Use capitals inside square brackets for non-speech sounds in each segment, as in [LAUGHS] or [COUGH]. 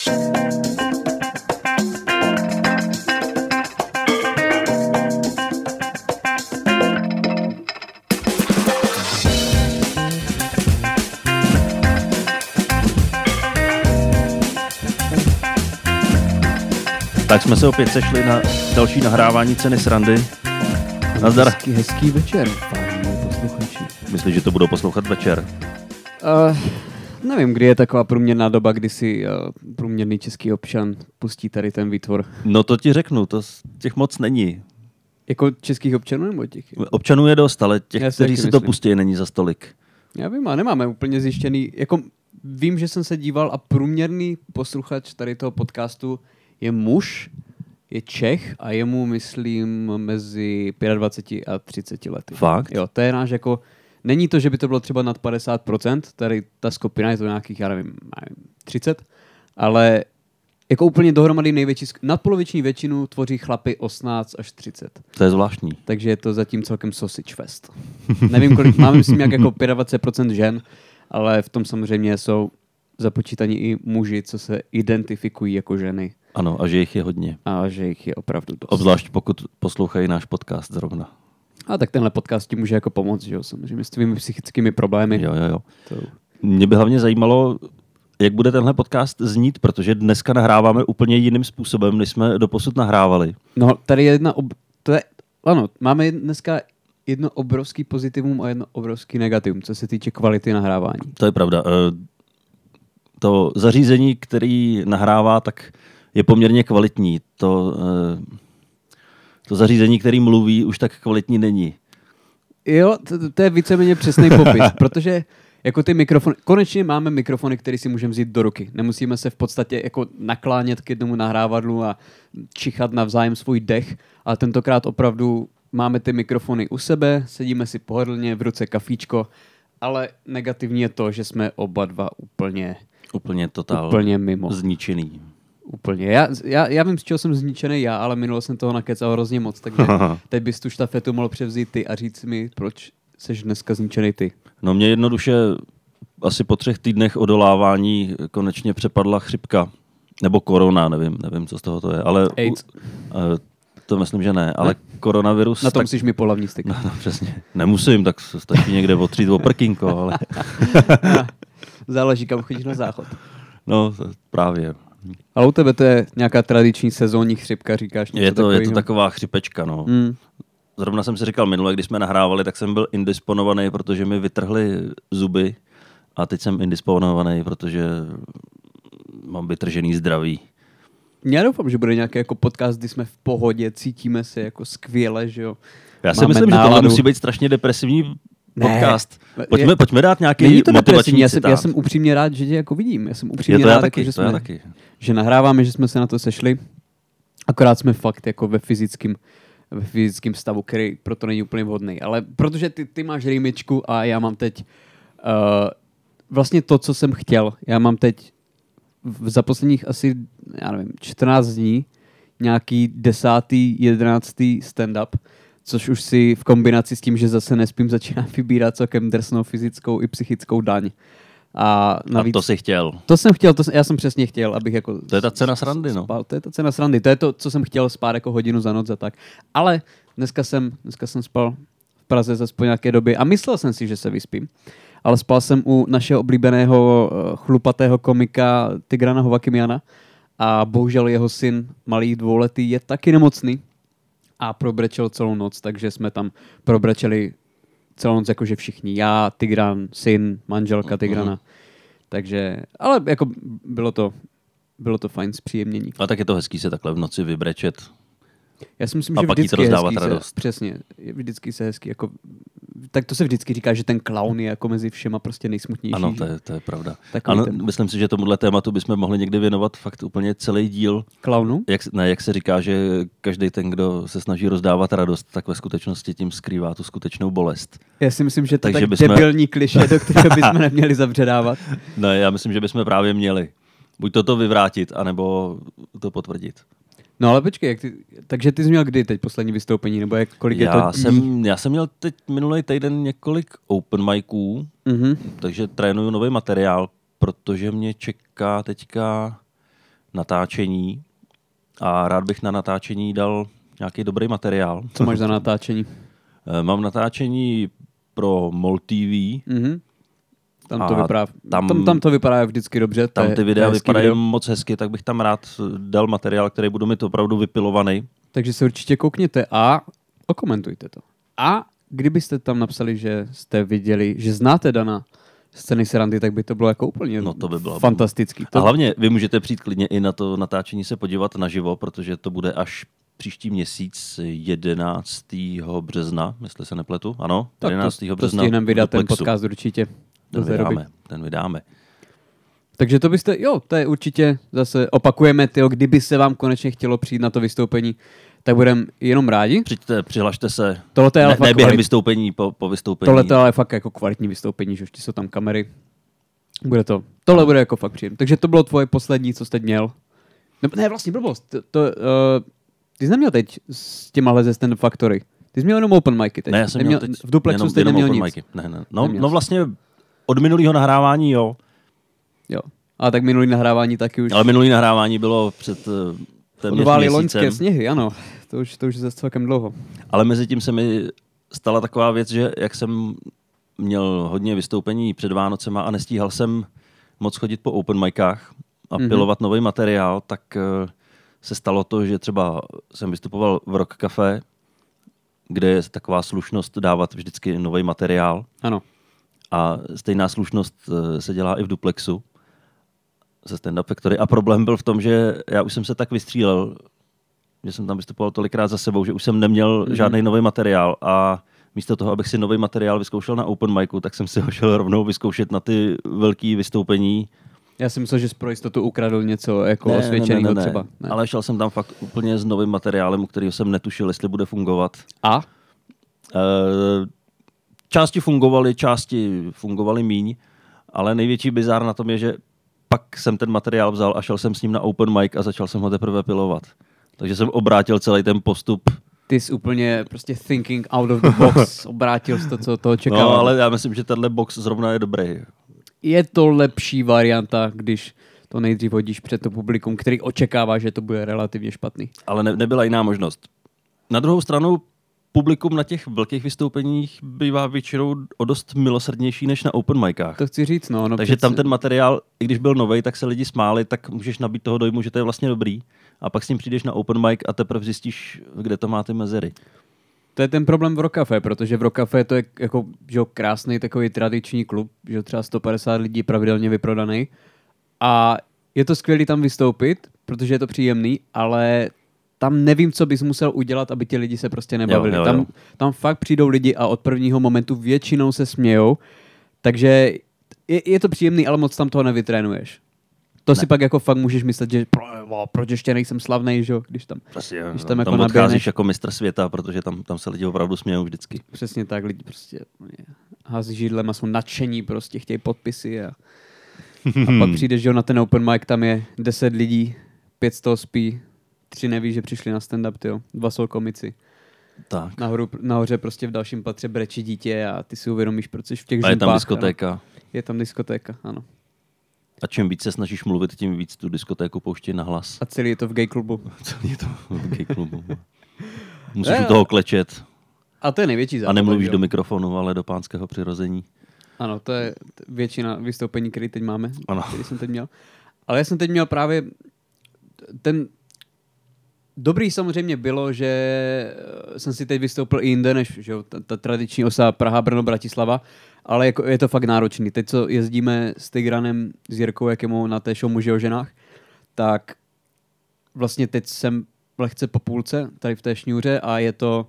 Tak jsme se opět sešli na další nahrávání ceny srandy. Nazdar. Hezký, hezký večer, páni posluchači. Myslíš, že to budou poslouchat večer? Uh, nevím, kdy je taková průměrná doba, kdy si uh, průměrný český občan pustí tady ten výtvor. No to ti řeknu, to z těch moc není. Jako českých občanů nebo těch? Občanů je dost, ale těch, Já si kteří si to myslím. pustí, není za stolik. Já vím, a nemáme úplně zjištěný, jako vím, že jsem se díval a průměrný posluchač tady toho podcastu je muž, je Čech a je mu, myslím, mezi 25 a 30 lety. Fakt? Jo, to je náš jako, není to, že by to bylo třeba nad 50%, tady ta skupina je to nějakých, já nevím 30, ale jako úplně dohromady největší, nadpoloviční většinu tvoří chlapy 18 až 30. To je zvláštní. Takže je to zatím celkem sausage fest. [LAUGHS] Nevím, kolik, máme myslím jak jako 25% žen, ale v tom samozřejmě jsou započítaní i muži, co se identifikují jako ženy Ano, a že jich je hodně. a že jich je opravdu dost. Obzvlášť pokud poslouchají náš podcast zrovna. A tak tenhle podcast ti může jako pomoct, že jo, samozřejmě s tvými psychickými problémy. Jo, jo, jo. To, Mě by hlavně zajímalo, jak bude tenhle podcast znít, protože dneska nahráváme úplně jiným způsobem, než jsme doposud nahrávali. no, tady je jedna, ob... to je, ano, máme dneska jedno obrovský pozitivum a jedno obrovský negativum, co se týče kvality nahrávání. To je pravda. Eh, To zařízení, který nahrává, tak je poměrně kvalitní. To, eh, to zařízení, který mluví, už tak kvalitní není. Jo, to, to je víceméně přesný popis, [LAUGHS] protože jako ty mikrofony, konečně máme mikrofony, které si můžeme vzít do ruky. Nemusíme se v podstatě jako naklánět k jednomu nahrávadlu a čichat navzájem svůj dech, ale tentokrát opravdu máme ty mikrofony u sebe, sedíme si pohodlně, v ruce kafíčko, ale negativní je to, že jsme oba dva úplně, Úplně totál úplně mimo. zničený. Úplně. Já, já, já vím, z čeho jsem zničený já, ale minule jsem toho nakecal hrozně moc, takže [LAUGHS] teď bys tu štafetu mohl převzít ty a říct mi, proč jsi dneska zničený ty. No mě jednoduše asi po třech týdnech odolávání konečně přepadla chřipka. Nebo korona, nevím, nevím, co z toho to je. Ale AIDS. U, eh, to myslím, že ne. Ale koronavirus... Na tom tak, musíš mi pohlavní styk. no, no, přesně. Nemusím, tak se stačí někde otřít o prkínko, ale [LAUGHS] Záleží, kam chodíš na záchod. no právě. Ale u tebe to je nějaká tradiční sezónní chřipka, říkáš něco Je to, je to takovýho? taková chřipečka, no. Hmm. Zrovna jsem si říkal minule, když jsme nahrávali, tak jsem byl indisponovaný, protože mi vytrhly zuby a teď jsem indisponovaný, protože mám vytržený zdraví. Já doufám, že bude nějaký jako podcast, kdy jsme v pohodě, cítíme se jako skvěle, že jo. Já si Máme myslím, že tohle náladu. musí být strašně depresivní Ne. podcast. Je- Pojďme, pojďme dát nějaký Není to motivační já jsem, já jsem upřímně rád, že tě jako vidím. Já jsem upřímně je to já rád, taky, jako, že, to já jsme, taky. že nahráváme, že jsme se na to sešli. Akorát jsme fakt jako ve fyzickém ve fyzickém stavu, který proto není úplně vhodný. Ale protože ty, ty máš rýmičku a já mám teď uh, vlastně to, co jsem chtěl. Já mám teď v, za posledních asi, já nevím, 14 dní nějaký desátý, jedenáctý stand-up, což už si v kombinaci s tím, že zase nespím, [LAUGHS] začíná vybírat celkem drsnou fyzickou i psychickou daň. A A navíc... to si chtěl. To jsem chtěl, to jsem, já jsem přesně chtěl, abych jako... To je ta cena srandy, no. Spal, to je ta cena srandy, to je to, co jsem chtěl spát jako hodinu za noc a tak. Ale dneska jsem, dneska jsem spal v Praze zase po nějaké době a myslel jsem si, že se vyspím. Ale spal jsem u našeho oblíbeného eh, chlupatého komika Tigrana Hovakimiana a bohužel jeho syn, malý dvouletý, je taky nemocný a probrečel celou noc, takže jsme tam probrečeli celou noc jakože všichni. Já, Tigran, syn, manželka Tigrana. Takže, ale jako bylo to, bylo to fajn zpříjemnění. A tak je to hezký se takhle v noci vybrečet. Já si myslím, A že pak jí vždycky to je rozdávat radost. Se, přesně, vždycky se hezký, jako, tak to se vždycky říká, že ten clown je jako mezi všema prostě nejsmutnější. Ano, to je, to je pravda. Takový Ano, ten- myslím si, že tomuhle tématu bychom mohli někdy věnovat fakt úplně celý díl. Clownu? Jak, ne, jak se říká, že každý ten, kdo se snaží rozdávat radost, tak ve skutečnosti tím skrývá tu skutečnou bolest. Já si myslím, že to je Takže tak bychom- debilní kliše, do kterého [LAUGHS] bychom neměli zavředávat. Ne, já myslím, že bychom právě měli. Buď toto vyvrátit, anebo to potvrdit. No ale počkej, jak ty, takže ty jsi měl kdy teď poslední vystoupení, nebo jak, kolik je Já to? jsem, já jsem měl teď minulý týden několik open miců, Mhm. takže trénuju nový materiál, protože mě čeká teďka natáčení a rád bych na natáčení dal nějaký dobrý materiál. Co máš za natáčení? [LAUGHS] Eh, Mám natáčení pro MOL TV, Mhm. Tam A to, vypadá, tam, tam- tam, to vypadá vždycky dobře. to tam ty to je videa vypadají video. moc hezky, tak bych tam rád dal materiál, který budu mít opravdu vypilovaný. Takže se určitě koukněte a okomentujte to. A kdybyste tam napsali, že jste viděli, že znáte Dana scény Serandy, tak by to bylo jako úplně No to by bylo- fantastický. A To, hlavně vy můžete přijít klidně i na to natáčení se podívat naživo, protože to bude až příští měsíc 11. března, jestli se nepletu. Ano, tak 11. to, to března. stihneme v vydat ten podcast určitě. Ten té doby. vydáme, ten vydáme. Takže to byste, jo, to je určitě, zase opakujeme, tyjo, kdyby se vám konečně chtělo přijít na to vystoupení, tak budeme jenom rádi. Přijďte, přihlašte se. Tohle je ale Ne, fakt ne během kvalit- vystoupení, po, po vystoupení. Tohle to je ale fakt jako kvalitní vystoupení, že ještě jsou tam kamery. Bude to. Tohle bude jako fakt příjemné. Takže to bylo tvoje poslední, co jsi teď měl. Ne, ne vlastně blbost. To, to, uh, ty jsi neměl teď s těmahle ze Stand Factory. Ty jsi měl jenom open micy teď. Ne, já jsem neměl, měl teď v duplexu jenom, jste jenom neměl open nic. micy. Ne, ne. No, Neměl no vlastně od minulého nahrávání jo, Jo. A tak minulý nahrávání taky už ale minulý nahrávání bylo před eh, téměř měsícem. loňské sněhy, ano. To už, to už je zase celkem dlouho. Ale mezi tím se mi stala taková věc, že jak jsem měl hodně vystoupení před Vánocema a nestíhal jsem moc chodit po open micách a Mhm. mm-hmm. pilovat nový materiál, tak eh, se stalo to, že třeba jsem vystupoval v Rock Café, kde je taková slušnost dávat vždycky nový materiál Ano. A stejná slušnost eh, se dělá i v Duplexu ze Stand Up Factory. A problém byl v tom, že já už jsem se tak vystřílel, že jsem tam vystupoval tolikrát za sebou, že už jsem neměl Mhm. mm-hmm. žádný nový materiál a místo toho, abych si nový materiál vyzkoušel na open micu, tak jsem si ho šel rovnou vyzkoušet na ty velké vystoupení. Já jsem myslel, že jsi pro jistotu ukradl něco jako osvědčeného třeba. Ne. Ale šel jsem tam fakt úplně s novým materiálem, u kterého jsem netušil, jestli bude fungovat. A? Eh, části fungovaly, části fungovaly míň, ale největší bizár na tom je, že pak jsem ten materiál vzal a šel jsem s ním na open mic a začal jsem ho teprve pilovat. Takže jsem obrátil celý ten postup. Ty jsi úplně prostě thinking out of the box. [LAUGHS] Obrátil jsi to, co to očekával. No, ale já myslím, že tenhle box zrovna je dobrý. Je to lepší varianta, když to nejdřív hodíš před to publikum, který očekává, že to bude relativně špatný. Ale ne, nebyla jiná možnost. Na druhou stranu, publikum na těch velkých vystoupeních bývá většinou o dost milosrdnější než na open micách. To chci říct, no. no Takže přece- tam ten materiál, i když byl nový, tak se lidi smáli, tak můžeš nabít toho dojmu, že to je vlastně dobrý. A pak s ním přijdeš na open mic a teprve zjistíš, kde to má ty mezery. To je ten problém v Rokafe, protože v Rokafe to je jako že jo, krásný takový tradiční klub, že jo, třeba 150 lidí pravidelně vyprodaný. A je to skvělé tam vystoupit, protože je to příjemný, ale tam nevím, co bys musel udělat, aby ti lidi se prostě nebavili. Jo, jo, tam, jo. tam fakt přijdou lidi a od prvního momentu většinou se smějou, takže je, je to příjemný, ale moc tam toho nevytrénuješ. To si Ne. pak jako fakt můžeš myslet, že pro, o, proč ještě nejsem slavný, že když tam Prostě, Když tam, tam jako tam odcházíš naběhneš. jako mistr světa, protože tam, tam se lidi opravdu smějou vždycky. Přesně tak, lidi prostě hází židlem a jsou nadšení, prostě chtějí podpisy a, a pak [LAUGHS] přijdeš, že jo, na ten open mic, tam je 10 lidí, pět z toho spí, tři neví, že přišli na stand-up, tyjo. dva jsou komici. Tak. Nahoru, nahoře prostě v dalším patře brečí dítě a ty si uvědomíš, proč jsi v těch A je tam diskotéka. ano. Je tam diskotéka, ano. A čím víc se snažíš mluvit, tím víc tu diskotéku pouští na hlas. A celý je to v gay klubu. [LAUGHS] Celý je to v gay klubu. [LAUGHS] Musíš Ne, u toho klečet A to je největší a zábava. nemluvíš že do jo. mikrofonu, ale do pánského přirození. Ano, to je většina vystoupení, které teď máme, Ano. který jsem teď měl. Ale já jsem teď měl právě ten Dobrý samozřejmě bylo, že eh, jsem si teď vystoupil i jinde, než že jo, ta, ta tradiční osa Praha, Brno, Bratislava, ale jako, je to fakt náročný. Teď, co jezdíme s Tigranem, s Jirkou, jak mu na té show muži o ženách, tak vlastně teď jsem lehce po půlce tady v té šňůře a je to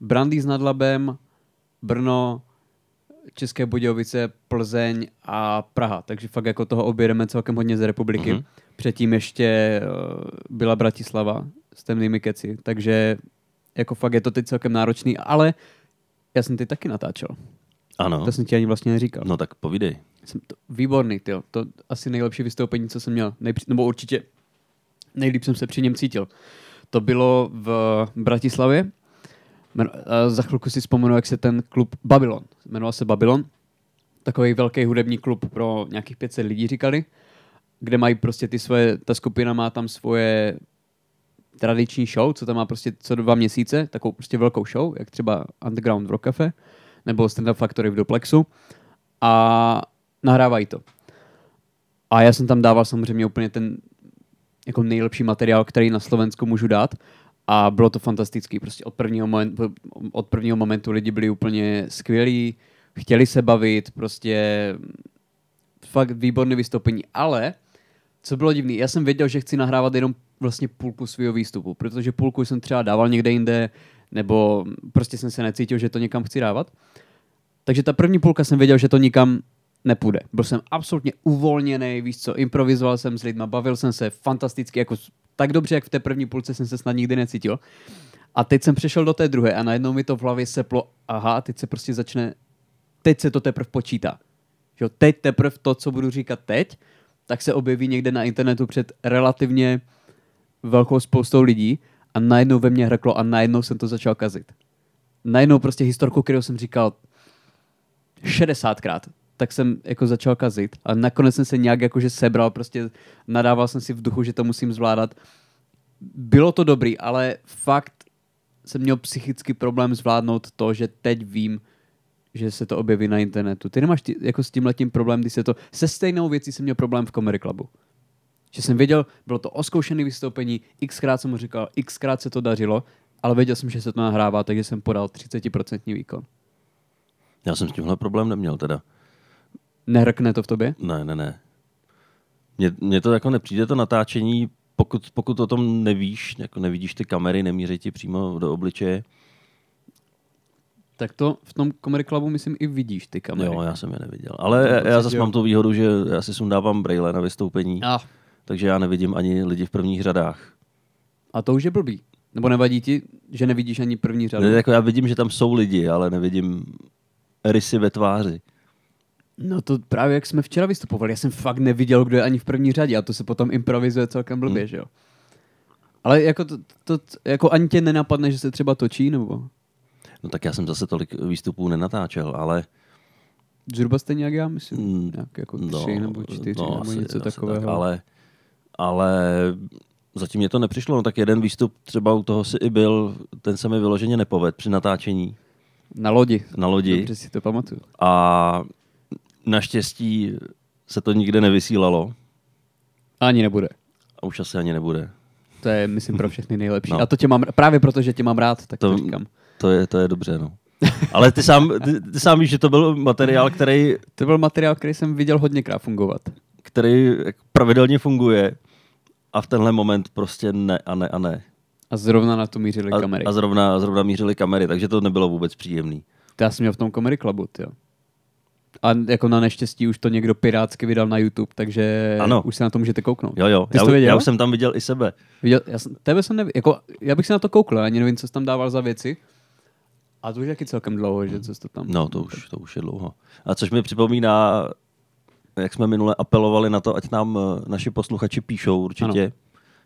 Brandýs nad Labem, Brno, České Budějovice, Plzeň a Praha. Takže fakt jako toho objedeme celkem hodně z republiky. Mhm. Mm-hmm. Předtím ještě eh, byla Bratislava s temnými keci. Takže jako fakt je to teď celkem náročný, ale já jsem ty taky natáčel. Ano. To jsem ti ani vlastně neříkal. No tak povídej. Jsem to, výborný, tyjo. To asi nejlepší vystoupení, co jsem měl. Nejpři, nebo určitě nejlíp jsem se při něm cítil. To bylo v Bratislavě. Za chvilku si vzpomenu, jak se ten klub Babylon, jmenoval se Babylon. Takový velký hudební klub pro nějakých 500 lidí, říkali. kde mají prostě ty svoje, ta skupina má tam svoje tradiční show, co tam má prostě co dva měsíce, takovou prostě velkou show, jak třeba Underground v Rock Cafe, nebo Stand Up Factory v Duplexu a nahrávají to. A já jsem tam dával samozřejmě úplně ten jako nejlepší materiál, který na Slovensku můžu dát a bylo to fantastický. Prostě od prvního, momentu, od prvního momentu lidi byli úplně skvělí, chtěli se bavit, prostě fakt výborné vystoupení, ale co bylo divný, já jsem věděl, že chci nahrávat jenom vlastně půlku svého výstupu, protože půlku jsem třeba dával někde jinde, nebo prostě jsem se necítil, že to někam chci dávat. Takže ta první půlka jsem věděl, že to nikam nepůjde. Byl jsem absolutně uvolněný, víš co, improvizoval jsem s lidma, bavil jsem se fantasticky, jako tak dobře, jak v té první půlce jsem se snad nikdy necítil. A teď jsem přešel do té druhé a najednou mi to v hlavě seplo, aha, teď se prostě začne, teď se to teprve počítá. Že teď teprve to, co budu říkat teď, tak se objeví někde na internetu před relativně velkou spoustou lidí a najednou ve mně hrklo a najednou jsem to začal kazit. Najednou prostě historku, kterou jsem říkal 60krát, tak jsem jako začal kazit a nakonec jsem se nějak jakože sebral, prostě nadával jsem si v duchu, že to musím zvládat. Bylo to dobrý, ale fakt jsem měl psychický problém zvládnout to, že teď vím, že se to objeví na internetu. Ty nemáš ty, jako s tím letím problém, když se to... Se stejnou věcí jsem měl problém v Comedy Clubu. Že jsem věděl, bylo to oskoušené vystoupení, xkrát jsem mu říkal, xkrát se to dařilo, ale věděl jsem, že se to nahrává, takže jsem podal 30% výkon. Já jsem s tímhle problém neměl teda. Nehrkne to v tobě? Ne, ne, ne. Mně, mně to jako nepřijde to natáčení, pokud, pokud o tom nevíš, jako nevidíš ty kamery, nemíří ti přímo do obličeje. Tak to v tom Comedy Clubu, myslím, i vidíš ty kamery. Jo, já jsem je neviděl. Ale já, já zase mám tu výhodu, že já si sundávám braille na vystoupení, Ah, takže já nevidím ani lidi v prvních řadách. a to už je blbý. Nebo nevadí ti, že nevidíš ani první řadu? Ne, jako já vidím, že tam jsou lidi, ale nevidím rysy ve tváři. No to právě jak jsme včera vystupovali, já jsem fakt neviděl, kdo je ani v první řadě a to se potom improvizuje celkem blbě, Hmm. že jo? Ale jako, to, to, jako ani tě nenapadne, že se třeba točí, nebo No tak já jsem zase tolik výstupů nenatáčel, ale zhruba stejně jak já, myslím. Mm, Nějak jako tři nebo čtyři no, nebo asi- něco asi takového. Tak, ale, ale zatím mě to nepřišlo. No tak jeden výstup třeba u toho si i byl, ten se mi vyloženě nepovedl při natáčení Na lodi. na lodi. Dobře si to pamatuju. A naštěstí se to nikde nevysílalo Ani nebude. a už asi ani nebude. To je, myslím, pro všechny nejlepší. [LAUGHS] No. A to tě mám, právě proto, že tě mám rád, tak to, To- říkám. To je, to je dobře, no. Ale ty sám, ty, ty sám víš, že to byl materiál, [LAUGHS] který, To byl materiál, který jsem viděl hodněkrát fungovat. který pravidelně funguje a v tenhle moment prostě ne a ne a ne. A zrovna na to mířily A, kamery. a zrovna, zrovna mířily kamery, takže to nebylo vůbec příjemný. To já jsem měl v tom Comedy Clubu, jo. A jako na neštěstí už to někdo pirátsky vydal na YouTube, takže Ano. už se na to můžete kouknout. Jo, jo, Ty jsi já, to věděl? já už jsem tam viděl i sebe. Viděl, já jsem, tebe jsem nevěděl, jako, já bych se na to koukl, ani nevím, co jsi tam dával za věci. A to už je taky celkem dlouho, že co jsi to tam... No, to už, to už je dlouho. A což mi připomíná, jak jsme minule apelovali na to, ať nám eh, naši posluchači píšou určitě, ano.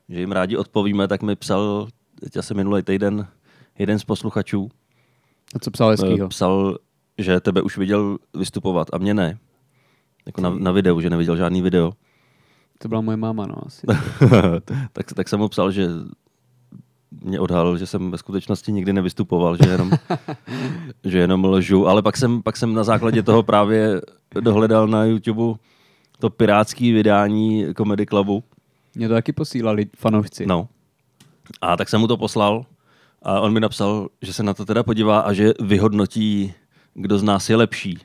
že jim rádi odpovíme, tak mi psal, teď asi minulý týden, jeden z posluchačů, A co psal eh, hezkýho? psal, že tebe už viděl vystupovat a mě ne. Jako na, na videu, že neviděl žádný video. To byla moje máma, no asi. [LAUGHS] tak, tak jsem mu psal, že mě odhalil, že jsem ve skutečnosti nikdy nevystupoval, že jenom, [LAUGHS] že jenom lžu, ale pak jsem, pak jsem na základě toho právě dohledal na YouTube to pirátský vydání Comedy Clubu. Mě to taky posílali fanoušci. No. A tak jsem mu to poslal a on mi napsal, že se na to teda podívá a že vyhodnotí, kdo z nás je lepší.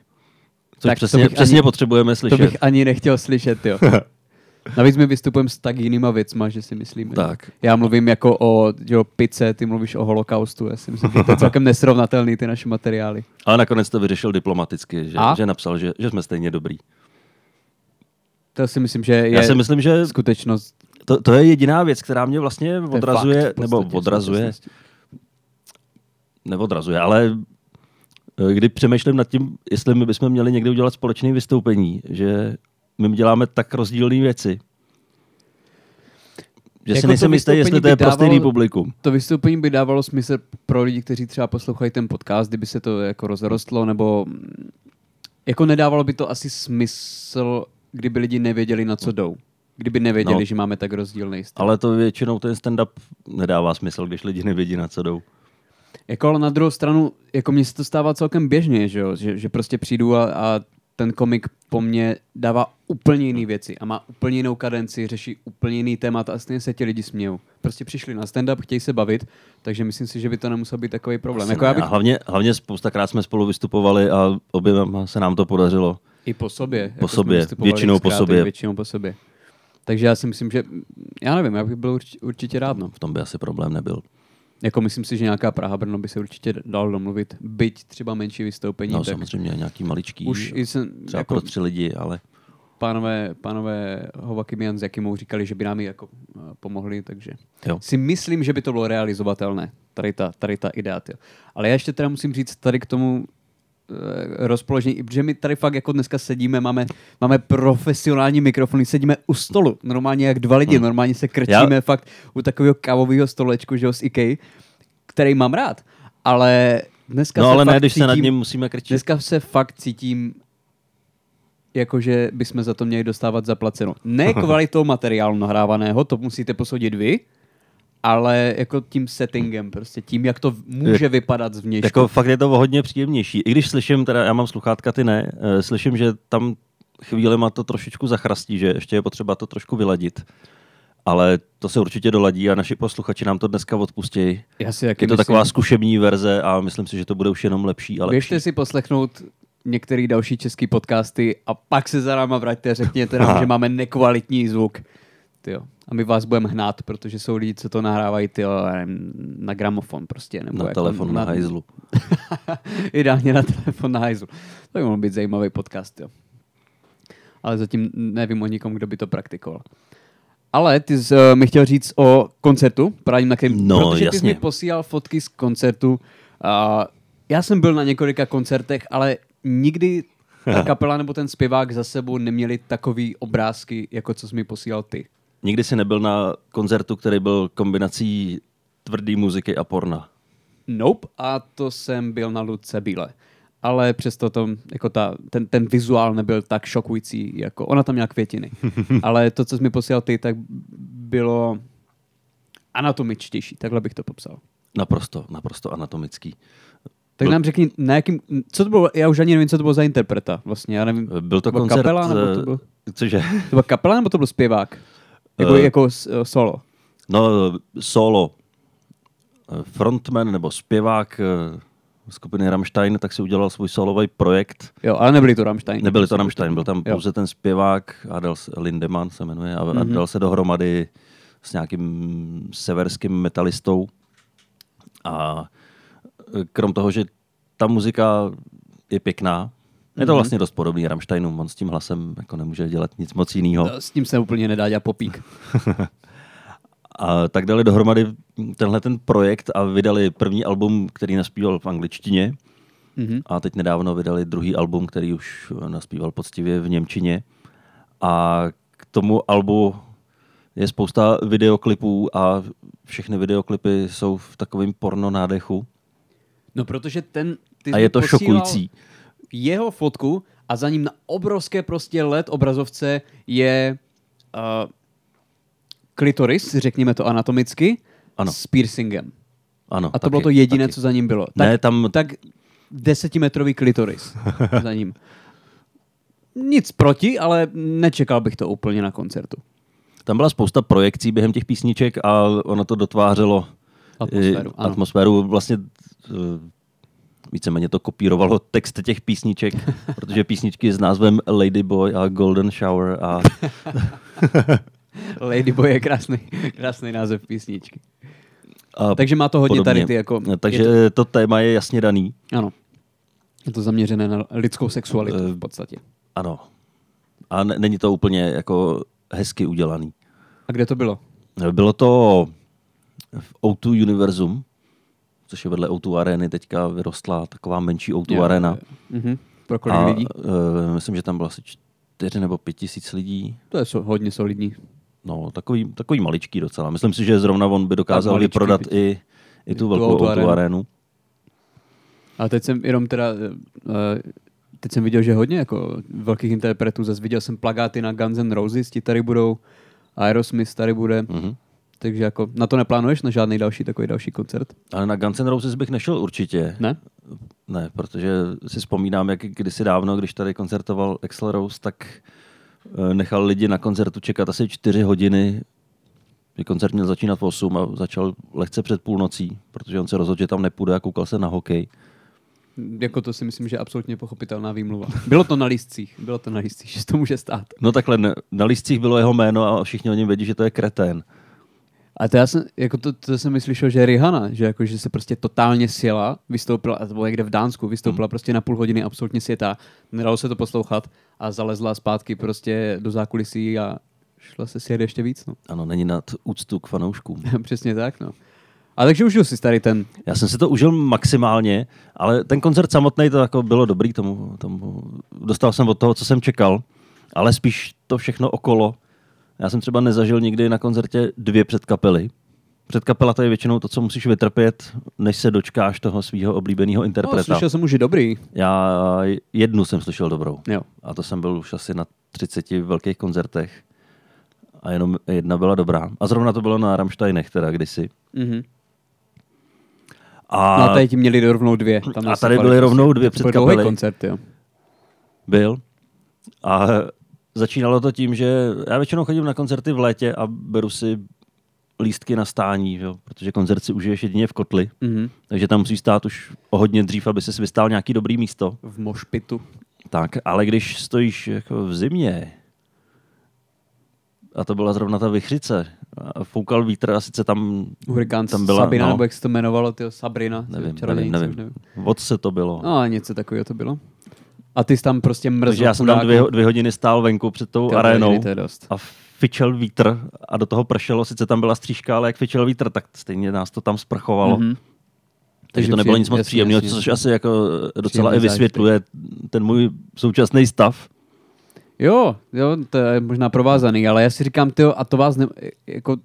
Což Tak to přesně, přesně ani- potřebujeme To slyšet. bych ani nechtěl slyšet, jo. [LAUGHS] Navíc my vystupujeme s tak jinýma věcma, že si myslím. Tak. Já mluvím jako o jo, pice, ty mluvíš o holokaustu. Já si myslím, že to je celkem nesrovnatelný ty naše materiály. [LAUGHS] Ale nakonec to vyřešil diplomaticky, že, A? že napsal, že, že jsme stejně dobrý. To si myslím, že je Já si myslím, že skutečnost. to, to je jediná věc, která mě vlastně to je odrazuje, fakt nebo podstatě v odrazuje, neodrazuje, ale kdy přemýšlím nad tím, jestli my bychom měli někdy udělat společné vystoupení, že my děláme tak rozdílné věci, že Jako si nejsem jistý, jestli to je pro dávalo- stejný publikum. To vystoupení by dávalo smysl pro lidi, kteří třeba poslouchají ten podcast, kdyby se to jako rozrostlo, nebo mm, jako nedávalo by to asi smysl, kdyby lidi nevěděli, na co jdou. kdyby nevěděli, No. že máme tak rozdílný styl. Ale to většinou ten stand-up nedává smysl, když lidi nevědí, na co jdou. Jako ale na druhou stranu, jako mně se to stává celkem běžně, že, jo? že, že prostě přijdu a, a ten komik po mně dává úplně jiné věci a má úplně jinou kadenci, řeší úplně jiný témat a stejně se ti lidi smějou. Prostě přišli na stand-up, chtějí se bavit, takže myslím si, že by to nemusel být takový problém. Jako já bych A hlavně, hlavně spoustakrát jsme spolu vystupovali a oběma se nám to podařilo. i po sobě. Po jsme sobě, většinou po sobě. Většinou po sobě. Takže já si myslím, že já nevím, já bych byl určitě, určitě rád. No. V tom by asi problém nebyl. Jako myslím si, že nějaká Praha Brno by se určitě dal domluvit, byť třeba menší vystoupení, No tak samozřejmě nějaký maličký, už i jsem, třeba jako, pro tři lidi, ale pánové, pánové Hovakimian s Jakimou říkali, že by nám i jako eh, pomohli, takže jo. si myslím, že by to bylo realizovatelné, tady ta, tady ta idea. Ale já ještě teda musím říct tady k tomu rozpoložení, i protože my tady fakt jako dneska sedíme, máme, máme profesionální mikrofony, sedíme u stolu, normálně jak dva lidi, Hmm. normálně se krčíme Já- fakt u takového kávového stolečku, že jo, z IKEA, který mám rád, ale dneska No se ale fakt ne, když se nad cítím- ním musíme krčit. Dneska se fakt cítím jakože bychom za to měli dostávat zaplaceno. Ne [LAUGHS] kvalitou materiálu nahrávaného, to musíte posoudit vy, ale jako tím settingem, prostě tím, jak to může vypadat zvnějšku. Jako fakt je to hodně příjemnější. I když slyším, teda já mám sluchátka, ty ne, eh, slyším, že tam chvílema to trošičku zachrastí, že ještě je potřeba to trošku vyladit. Ale to se určitě doladí a naši posluchači nám to dneska odpustí. Já si Je to myslím, taková zkušební verze a myslím si, že to bude už jenom lepší a lepší. Běžte si poslechnout některé další český podcasty a pak se za náma vraťte a řekněte nám, že máme nekvalitní zvuk. Tyjo. A my vás budeme hnát, protože jsou lidi, co to nahrávají tyjo, na gramofon prostě. Nebo na jako telefon na hajzlu. [LAUGHS] Ideálně na telefon na hajzlu. To by mohl být zajímavý podcast, jo. Ale zatím nevím o nikom, kdo by to praktikoval. Ale ty jsi uh, mi chtěl říct o koncertu, právě na kterém, No, protože ty jsi jasně. mi posílal fotky z koncertu. Uh, já jsem byl na několika koncertech, ale nikdy ta [LAUGHS] kapela nebo ten zpěvák za sebou neměli takový obrázky, jako co jsi mi posílal ty. Nikdy jsi nebyl na koncertu, který byl kombinací tvrdý muziky a porna. Nope, a to jsem byl na Ludce Bíle. Ale přesto to, jako ta, ten, ten vizuál nebyl tak šokující, jako ona tam měla květiny. [LAUGHS] Ale to, co jsi mi posílal ty, tak bylo anatomičtější, takhle bych to popsal. Naprosto, naprosto anatomický. Tak Byl- nám řekni, na jakým, co to bylo, já už ani nevím, co to bylo za interpreta vlastně, já nevím, Byl to byla koncert... kapela, nebo to eh, byl, Cože? to byla kapela, nebo to byl zpěvák? Jako, Eh. jako s- eh, solo. No, solo. Eh, Frontman nebo zpěvák skupiny Rammstein, tak si udělal svůj solový projekt. Jo, ale nebyli to Rammstein. Nebyl to Rammstein, byl tam Jo. pouze ten zpěvák, Adel Lindemann se jmenuje, a, a Mhm. dal se dohromady s nějakým severským metalistou. A krom toho, že ta muzika je pěkná, je to Mhm. vlastně dost podobný Rammsteinům, on s tím hlasem jako nemůže dělat nic moc jiného. S tím se úplně nedá dělat popík. [LAUGHS] A tak dali dohromady tenhle ten projekt a vydali první album, který naspíval v angličtině. Mhm. A teď nedávno vydali druhý album, který už naspíval poctivě v Němčině. A k tomu albu je spousta videoklipů a všechny videoklipy jsou v takovém porno nádechu. No protože ten... Ty A je to posílal šokující. Jeho fotku a za ním na obrovské prostě LED obrazovce je uh, klitoris, řekněme to anatomicky, Ano. s piercingem. Ano, A to taky, bylo to jediné, taky. co za ním bylo. Tak, Ne, tam- tak desetimetrový klitoris [LAUGHS] za ním. Nic proti, ale nečekal bych to úplně na koncertu. Tam byla spousta projekcí během těch písniček a ono to dotvářelo Atmosféru, ano. atmosféru vlastně eh, víceméně to kopírovalo text těch písniček, [LAUGHS] protože písničky s názvem Ladyboy a Golden Shower a [LAUGHS] Ladyboy je krásný, krásný název písničky. A Takže má to hodně podobně. tady ty jako... Takže je to... to téma je jasně daný. ano. Je to zaměřené na lidskou sexualitu Eh, v podstatě. Ano. A ne, není to úplně jako hezky udělaný. A kde to bylo? Bylo to v O2 Univerzum, což je vedle O2 Areny, teďka vyrostla taková menší O2 Jo, Arena. Mhm. Pro kolik A lidí? Uh, myslím, že tam bylo asi čtyři nebo pět tisíc lidí. To je so, hodně solidní. No, takový, takový maličký docela. Myslím si, že zrovna on by dokázal maličký, vyprodat i, i tu velkou O2 O2 Arenu. Arenu. A teď jsem jenom teda, uh, teď jsem viděl, že hodně jako velkých interpretů, zase viděl jsem plagáty na Guns N' Roses, ti tady budou, Aerosmith tady bude, Mhm. Takže jako na to neplánuješ na žádný další takový další koncert? Ale na Guns N' Roses bych nešel určitě. Ne? Ne, protože si vzpomínám, jak kdysi dávno, když tady koncertoval Axl Rose, tak eh, nechal lidi na koncertu čekat asi čtyři hodiny. Že koncert měl začínat v 8 a začal lehce před půlnocí, protože on se rozhodl, že tam nepůjde a koukal se na hokej. Jako to si myslím, že je absolutně pochopitelná výmluva. [LAUGHS] Bylo to na lístcích, bylo to na lístcích, že se to může stát. No takhle, na, na lístcích bylo jeho jméno a všichni o něm vědí, že to je kretén. A to já jsem, jako to, to jsem mi slyšel, že Rihanna, že, jako, že se prostě totálně sjela, vystoupila, a to bylo někde v Dánsku, vystoupila hmm. prostě na půl hodiny absolutně světá, nedalo se to poslouchat a zalezla zpátky prostě do zákulisí a šla se sjet ještě víc, no. Ano, není nad úctu k fanouškům. [LAUGHS] Přesně tak, no. A takže užil si tady ten, Já jsem si to užil maximálně, ale ten koncert samotný to jako bylo dobrý, tomu, tomu dostal jsem od toho, co jsem čekal, ale spíš to všechno okolo. Já jsem třeba nezažil nikdy na koncertě dvě předkapely. Předkapela to je většinou to, co musíš vytrpět, než se dočkáš toho svého oblíbeného no, interpreta. slyšel jsem už, dobrý. Já jednu jsem slyšel dobrou. Jo. A to jsem byl už asi na 30 velkých koncertech. A jenom jedna byla dobrá. A zrovna to bylo na Rammsteinech teda kdysi. Mhm. A No a tady ti měli rovnou dvě. Tam A tady byly rovnou dvě předkapely. koncert, jo. Byl. A začínalo to tím, že já většinou chodím na koncerty v létě a beru si lístky na stání, jo? protože koncert si užiješ jedině v kotli. Mhm. Takže tam musí stát už o hodně dřív, aby si vystál nějaký dobrý místo. V mošpitu. Tak, ale když stojíš jako v zimě, a to byla zrovna ta vychřice, a foukal vítr a sice tam, Hurikán tam byla, Sabina, no, nebo jak se to jmenovalo, tyjo, Sabrina. nevím, nevím, nevím, už nevím. Od se to bylo. No, něco takového to bylo. A ty jsi tam prostě mrzl. Takže já jsem tam dvě, dvě hodiny stál venku před tou arénou. To je dost. a fičel vítr a do toho pršelo, sice tam byla střížka, ale jak fičel vítr, tak stejně nás to tam sprchovalo. Mm-hmm. Mhm. Takže to Takže nebylo nic moc příjemného, což asi jako docela Příjemný i vysvětluje ten můj současný stav. Jo, jo, to je možná provázaný, ale já si říkám, tyjo, a to vás ne, jako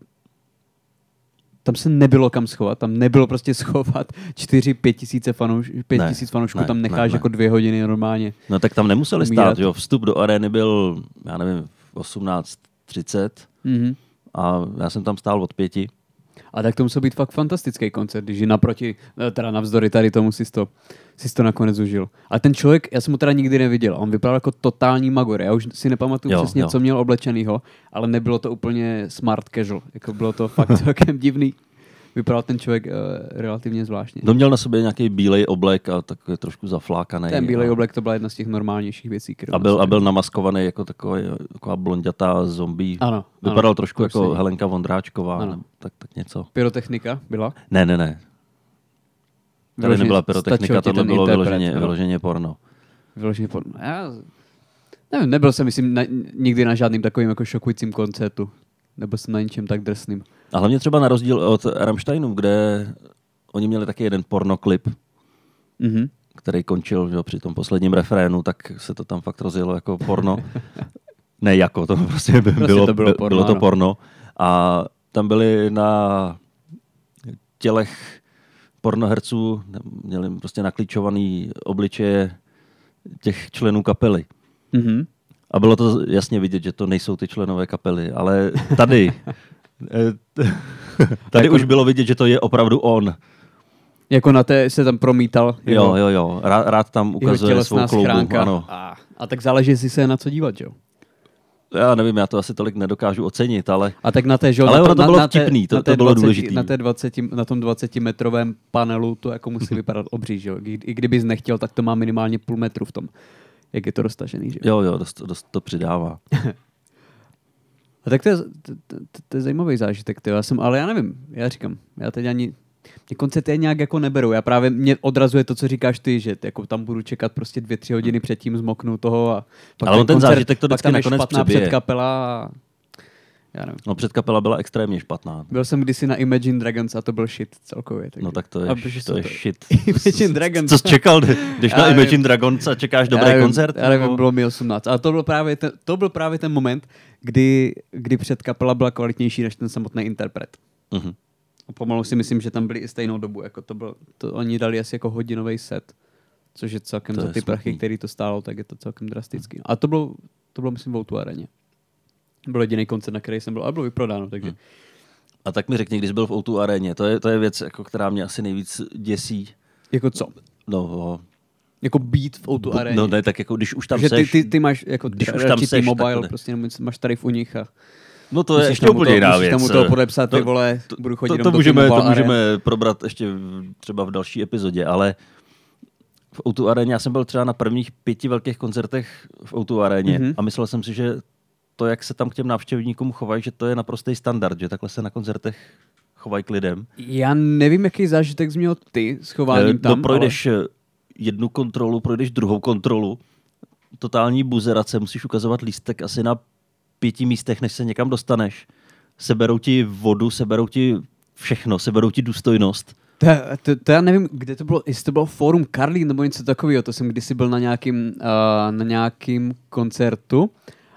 tam se nebylo kam schovat, tam nebylo prostě schovat 4-5 tisíce fanouš, 5 Ne, tisíc fanoušků, ne, tam ne, necháš ne. jako dvě hodiny normálně. No tak tam nemuseli Umírat. stát, jo. Vstup do arény byl, já nevím, v 18.30 Mhm. a já jsem tam stál od pěti. A tak to musel být fakt fantastický koncert, když je naproti, eh, teda navzdory tady tomu si to, si to nakonec užil. A ten člověk, já jsem ho teda nikdy neviděl, on vypadal jako totální magor, já už si nepamatuju Jo, přesně, jo. co měl oblečenýho, ale nebylo to úplně smart casual, jako bylo to fakt [LAUGHS] celkem divný. Vypadal ten člověk uh, relativně zvláštně. No měl na sobě nějaký bílej oblek a takový trošku zaflákaný. Ten bílej a, oblek to byla jedna z těch normálnějších věcí, kterou a byl, a byl namaskovaný jako takový, taková blondětá zombie. Ano, Vypadal ano, trošku jako sedí. Helenka Vondráčková, Ano. nebo tak, tak něco. Pyrotechnika byla? Ne, ne, ne. Tady Vyloženě nebyla pyrotechnika, tohle bylo interpret, vyloženě, jo? vyloženě porno. Vyloženě pod... Já nevím, nebyl jsem, myslím, na, nikdy na žádným takovým jako šokujícím koncertu. Nebyl jsem na ničem tak drsným. A hlavně třeba na rozdíl od Rammsteinu, kde oni měli taky jeden pornoklip, Mhm. který končil že, jo, při tom posledním refrénu, tak se to tam fakt rozjelo jako porno. [LAUGHS] ne jako, to prostě, by, Prostě bylo, to bylo porno, bylo to porno. A tam byli na tělech pornoherců, měli prostě naklíčovaný obličeje těch členů kapely. Mhm. A bylo to jasně vidět, že to nejsou ty členové kapely, ale tady, [LAUGHS] [LAUGHS] tady Jako- už bylo vidět, že to je opravdu on. Jako na té se tam promítal Jo, jo, jo. Rád, rád tam ukazuje svou kloubu. schránka. Ano. A, a tak záleží, jestli se je na co dívat, jo. Já nevím, já to asi tolik nedokážu ocenit, ale A tak na té, že jo, Ale na ono to na, bylo na té- vtipný, to- na té to bylo 20 důležitý. Na, té 20, na tom 20 metrovém panelu to jako musí [LAUGHS] vypadat obří, že jo. I, I kdybys nechtěl, tak to má minimálně půl metru v tom. Jak je to roztažený, že jo. jo, jo, dost, dost to přidává. [LAUGHS] A tak to je, to, to, to, je zajímavý zážitek, tyjo. já jsem, ale já nevím, já říkám, já teď ani, mě koncerty nějak jako neberu, já právě, mě odrazuje to, co říkáš ty, že jako tam budu čekat prostě dvě, tři hodiny předtím, zmoknu toho a pak Ale on ten zážitek to pak vždycky tam je nakonec špatná předkapela a já nevím. No předkapela byla extrémně špatná. Byl jsem kdysi na Imagine Dragons a to byl shit celkově. Takže. No tak to je, A protože to je shit. [LAUGHS] Imagine Dragons. Co jsi čekal, kdy- když Já na nevím. Imagine Dragons a čekáš dobrý já nevím, koncert? Já nevím, nebo- bylo mi 18. Ale to byl právě ten, to byl právě ten moment, kdy, kdy předkapela byla kvalitnější než ten samotný interpret. Mhm. A pomalu si myslím, že tam byli i stejnou dobu. Jako to, byl, to oni dali asi jako hodinový set, což je celkem To za ty prachy, smutný. který to stálo, tak je to celkem drastický. A to bylo, to bylo myslím, v areně. Byl jediný koncert, na který jsem byl, a bylo vyprodáno, takže. Hm. A tak mi řekni, když byl v O2 aréně, to je, to je věc, jako, která mě asi nejvíc děsí. Jako co? No, Jako beat v O2 aréně. no ne, tak jako když už tam že ty, seš, ty, ty, máš jako když už tam ty seš, mobile, ne. prostě nebo máš tarif u nich a no to je ještě úplně jiná věc. tam u toho podepsat, ty vole, budu chodit to, to, do můžeme, to můžeme probrat ještě v- třeba v další epizodě, ale v O2 aréně, já jsem byl třeba na prvních pěti velkých koncertech v O2 aréně Mhm. a myslel jsem si, že to, jak se tam k těm návštěvníkům chovají, že to je naprostý standard, že takhle se na koncertech chovají k lidem. Já nevím, jaký zážitek jsi měl ty s chováním Eh, tam, no, projdeš ale... jednu kontrolu, projdeš druhou kontrolu, totální buzerace, musíš ukazovat lístek asi na pěti místech, než se někam dostaneš. Seberou ti vodu, seberou ti všechno, seberou ti důstojnost. To, to, to, já nevím, kde to bylo, jestli to bylo Forum Karlín nebo něco takového, to jsem kdysi byl na nějakým, uh, na nějakým koncertu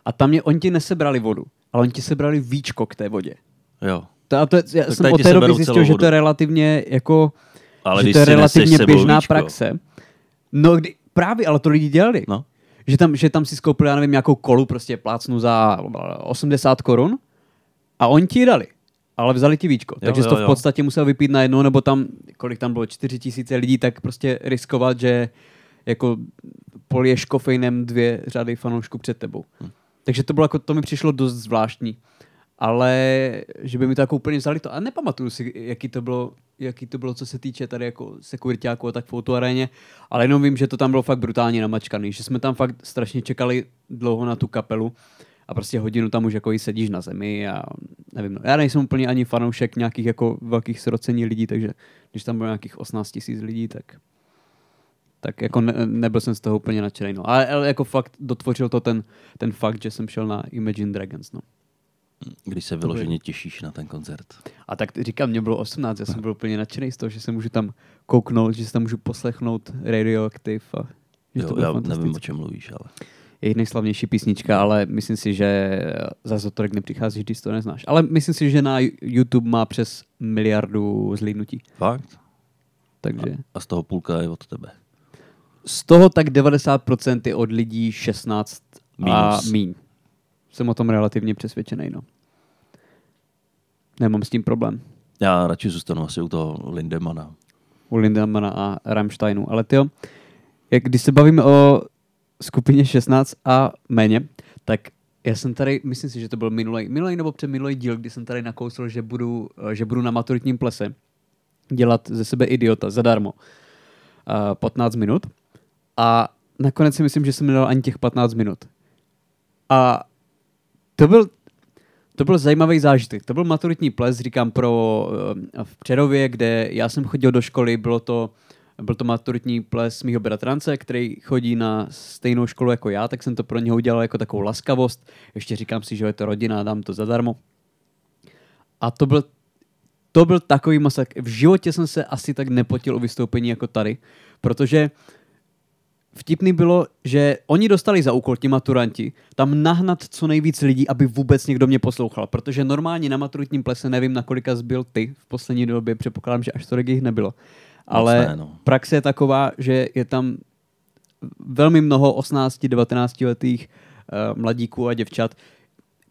a tam mě, oni ti nesebrali vodu, ale oni ti sebrali víčko k té vodě. Jo. To, a to, je- já Tak jsem od té doby zjistil, že to je relativně jako, Ale že to je relativně běžná víčko, praxe. No, kdy, právě, ale to lidi dělali. No. Že tam, že tam si skoupili, já nevím, nějakou kolu, prostě plácnu za 80 korun a oni ti ji dali. Ale vzali ti víčko. Jo, Takže jsi jo, to v jo. podstatě musel vypít na jednou, nebo tam, kolik tam bylo, 4 tisíce lidí, tak prostě riskovat, že jako poliješ kofeinem dvě řady fanoušků před tebou. Hm. Takže to bylo jako, to mi přišlo dost zvláštní. Ale že by mi to jako úplně vzali to. A nepamatuju si, jaký to bylo, jaký to bylo, co se týče tady jako sekuritáků a tak v autoaréně, ale jenom vím, že to tam bylo fakt brutálně namačkaný, že jsme tam fakt strašně čekali dlouho na tu kapelu a prostě hodinu tam už jako sedíš na zemi a nevím, no. já nejsem úplně ani fanoušek nějakých jako velkých srocení lidí, takže když tam bylo nějakých 18 tisíc lidí, tak tak jako ne, nebyl jsem z toho úplně nadšený. No. Ale, ale jako fakt dotvořil to ten, ten fakt, že jsem šel na Imagine Dragons. No. Když se vyloženě těšíš na ten koncert. A tak říkám, mě bylo 18, já jsem byl úplně nadšený z toho, že se můžu tam kouknout, že se tam můžu poslechnout Radioactive. A že to Jo, bylo já nevím, o čem mluvíš, ale... Jejich nejslavnější písnička, ale myslím si, že za Zotorek nepřichází, když to neznáš. Ale myslím si, že na YouTube má přes miliardu zlídnutí. Fakt? Takže A z toho půlka je od tebe. Z toho tak 90% je od lidí 16 a Minus. míň. Jsem o tom relativně přesvědčený, no. Nemám s tím problém. Já radši zůstanu asi u toho Lindemana. u Lindemana a Rammsteinu. Ale ty jak když se bavíme o skupině 16 a méně, tak já jsem tady, myslím si, že to byl minulý, minulý nebo předminulý díl, kdy jsem tady nakousl, že budu, že budu na maturitním plese dělat ze sebe idiota zadarmo. Uh, 15 minut. A nakonec si myslím, že jsem nedal ani těch 15 minut. A to byl, to byl zajímavý zážitek. To byl maturitní ples, říkám, pro eh, v Přerově, kde já jsem chodil do školy, bylo to, byl to maturitní ples mýho bratrance, který chodí na stejnou školu jako já, tak jsem to pro něho udělal jako takovou laskavost. Ještě říkám si, že je to rodina, dám to zadarmo. A to byl, to byl takový masakr. V životě jsem se asi tak nepotil o vystoupení jako tady, protože vtipný bylo, že oni dostali za úkol, ti maturanti, tam nahnat co nejvíc lidí, aby vůbec někdo mě poslouchal. Protože normálně na maturitním plese nevím, na kolika zbyl ty v poslední době, předpokládám, že až tolik jich nebylo. Ale ne, no. praxe je taková, že je tam velmi mnoho 18-19 letých uh, mladíků a děvčat,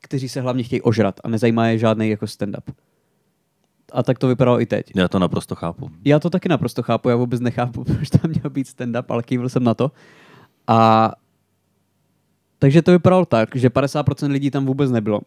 kteří se hlavně chtějí ožrat a nezajímá je žádný jako stand-up. A tak to vypadalo i teď. Já to naprosto chápu. Já to taky naprosto chápu, já vůbec nechápu, [LAUGHS] proč tam měl být stand-up, ale kývil jsem na to. A takže to vypadalo tak, že 50% lidí tam vůbec nebylo.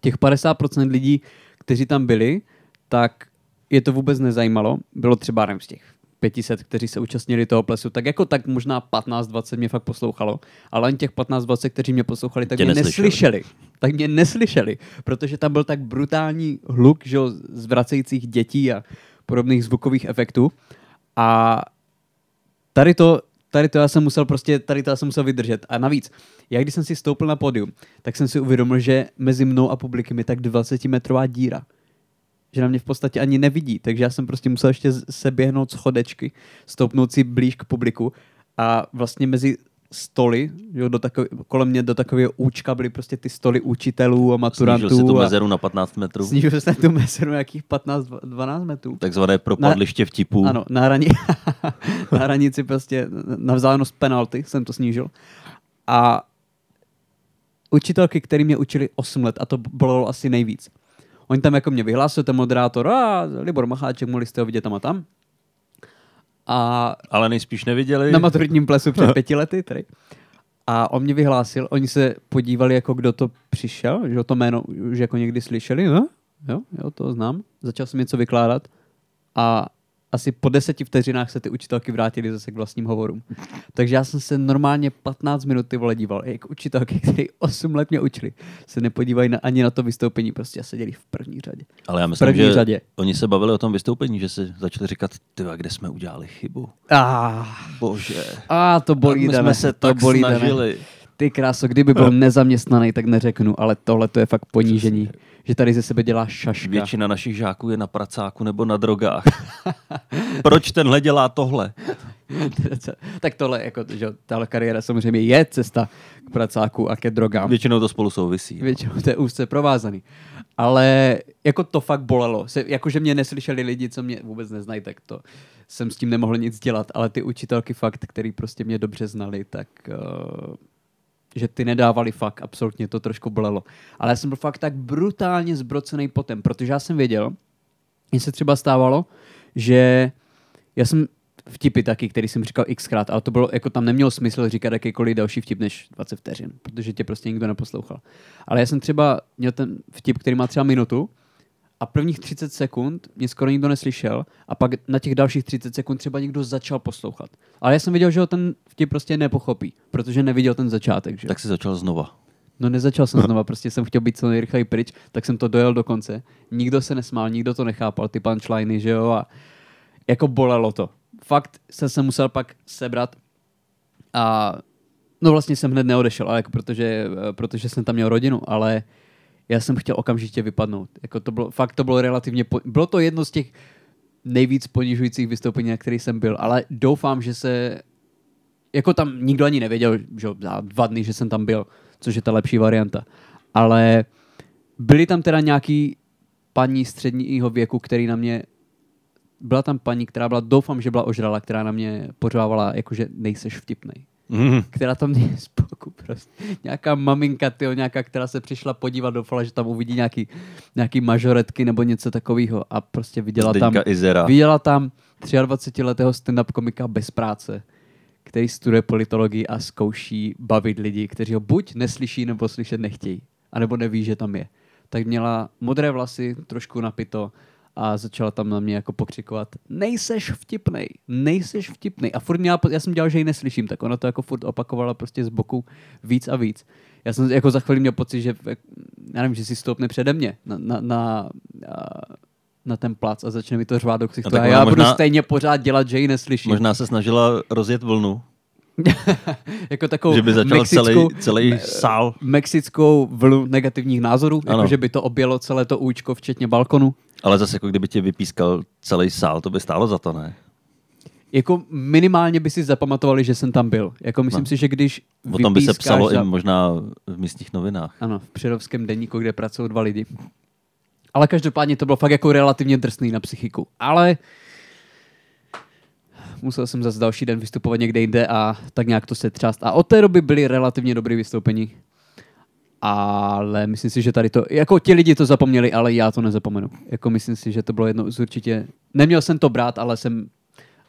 Těch 50% lidí, kteří tam byli, tak je to vůbec nezajímalo. Bylo třeba, nevím, z těch 500, kteří se účastnili toho plesu, tak jako tak možná 15-20 mě fakt poslouchalo, ale ani těch 15-20, kteří mě poslouchali, tak Tě mě neslyšeli. neslyšeli. Tak mě neslyšeli, protože tam byl tak brutální hluk, že z vracejících dětí a podobných zvukových efektů. A tady to, tady to já jsem musel prostě, tady to já jsem musel vydržet. A navíc, já když jsem si stoupil na pódium, tak jsem si uvědomil, že mezi mnou a publikem je tak 20 metrová díra. Že na mě v podstatě ani nevidí, takže já jsem prostě musel ještě se běhnout schodečky, stoupnout si blíž k publiku a vlastně mezi stoly, jo, do takový, kolem mě do takového účka byly prostě ty stoly učitelů a maturantů. Snížil si tu mezeru na 15 metrů. Snížil jsem tu mezeru nějakých 15-12 metrů. Takzvané propadliště vtipů. Ano, na, hrani... [LAUGHS] na hranici prostě na vzdálenost penalty jsem to snížil. A učitelky, které mě učili 8 let a to bylo asi nejvíc. Oni tam jako mě vyhlásil, ten moderátor, a Libor Macháček, mohli jste ho vidět tam a tam. A Ale nejspíš neviděli. na maturitním plesu před [LAUGHS] pěti lety, tady. A on mě vyhlásil, oni se podívali, jako kdo to přišel, že o to jméno už jako někdy slyšeli, no? jo, jo, to znám. Začal jsem něco vykládat a asi po deseti vteřinách se ty učitelky vrátily zase k vlastním hovorům. Takže já jsem se normálně 15 minut ty vole díval, jak učitelky, které 8 let mě učili, se nepodívají na, ani na to vystoupení, prostě seděli v první řadě. Ale já V myslím, první že řadě. oni se bavili o tom vystoupení, že se začali říkat, ty kde jsme udělali chybu. Ah, Bože. a to bolí, my jsme se to tak bolí, Dane. snažili. Ty kráso, kdyby byl nezaměstnaný, tak neřeknu, ale tohle to je fakt ponížení, že tady ze sebe dělá šaška. Většina našich žáků je na pracáku nebo na drogách. [LAUGHS] Proč tenhle dělá tohle? [LAUGHS] tak tohle, jako, že tahle kariéra samozřejmě je cesta k pracáku a ke drogám. Většinou to spolu souvisí. Většinou to je úzce provázaný. Ale jako to fakt bolelo. Se, jakože mě neslyšeli lidi, co mě vůbec neznají, tak to jsem s tím nemohl nic dělat. Ale ty učitelky fakt, který prostě mě dobře znali, tak uh, že ty nedávali fakt, absolutně to trošku bolelo. Ale já jsem byl fakt tak brutálně zbrocený potem, protože já jsem věděl, mně se třeba stávalo, že já jsem vtipy taky, který jsem říkal xkrát, ale to bylo, jako tam nemělo smysl říkat jakýkoliv další vtip než 20 vteřin, protože tě prostě nikdo neposlouchal. Ale já jsem třeba měl ten vtip, který má třeba minutu a prvních 30 sekund mě skoro nikdo neslyšel a pak na těch dalších 30 sekund třeba někdo začal poslouchat. Ale já jsem viděl, že ho ten vtip prostě nepochopí, protože neviděl ten začátek. Že? Tak si začal znova. No nezačal jsem [LAUGHS] znova, prostě jsem chtěl být co nejrychleji pryč, tak jsem to dojel do konce. Nikdo se nesmál, nikdo to nechápal, ty punchliny, že jo, a jako bolelo to. Fakt jsem se musel pak sebrat a no vlastně jsem hned neodešel, ale jako protože, protože jsem tam měl rodinu, ale já jsem chtěl okamžitě vypadnout. Jako to bylo, fakt to bylo relativně, bylo to jedno z těch nejvíc ponižujících vystoupení, na kterých jsem byl, ale doufám, že se jako tam nikdo ani nevěděl, že za dva dny, že jsem tam byl, což je ta lepší varianta. Ale byly tam teda nějaký paní středního věku, který na mě byla tam paní, která byla, doufám, že byla ožrala, která na mě pořávala, jakože nejseš vtipnej. Mm. Která tam z boku prostě. Nějaká maminka, tyjo, nějaká, která se přišla podívat, doufala, že tam uvidí nějaký, nějaký mažoretky nebo něco takového a prostě viděla tam, Zdeňka Izera. viděla tam 23-letého stand-up komika bez práce, který studuje politologii a zkouší bavit lidi, kteří ho buď neslyší, nebo slyšet nechtějí, anebo neví, že tam je. Tak měla modré vlasy, trošku napito a začala tam na mě jako pokřikovat nejseš vtipnej, nejseš vtipnej. A furt měla, já jsem dělal, že ji neslyším, tak ona to jako furt opakovala prostě z boku víc a víc. Já jsem jako za chvíli měl pocit, že já nevím, že si stoupne přede mě na, na, na, na ten plac a začne mi to řvát do ksichtu. tak A já budu možná- stejně pořád dělat, že ji neslyším. Možná se snažila rozjet vlnu, [LAUGHS] jako takovou že by začal mexickou, celý, celý sál. mexickou vlnu negativních názorů, Ano. jako že by to objelo celé to účko, včetně balkonu. Ale zase jako kdyby tě vypískal celý sál, to by stálo za to, ne? Jako minimálně by si zapamatovali, že jsem tam byl. Jako myslím No. si, že když O tom by se psalo za... i možná v místních novinách. Ano, v Přerovském denníku, kde pracují dva lidi. Ale každopádně to bylo fakt jako relativně drsný na psychiku. Ale musel jsem zase další den vystupovat někde jinde a tak nějak to se třást. A od té doby byly relativně dobrý vystoupení. Ale myslím si, že tady to, jako ti lidi to zapomněli, ale já to nezapomenu. Jako myslím si, že to bylo jedno z určitě, neměl jsem to brát, ale jsem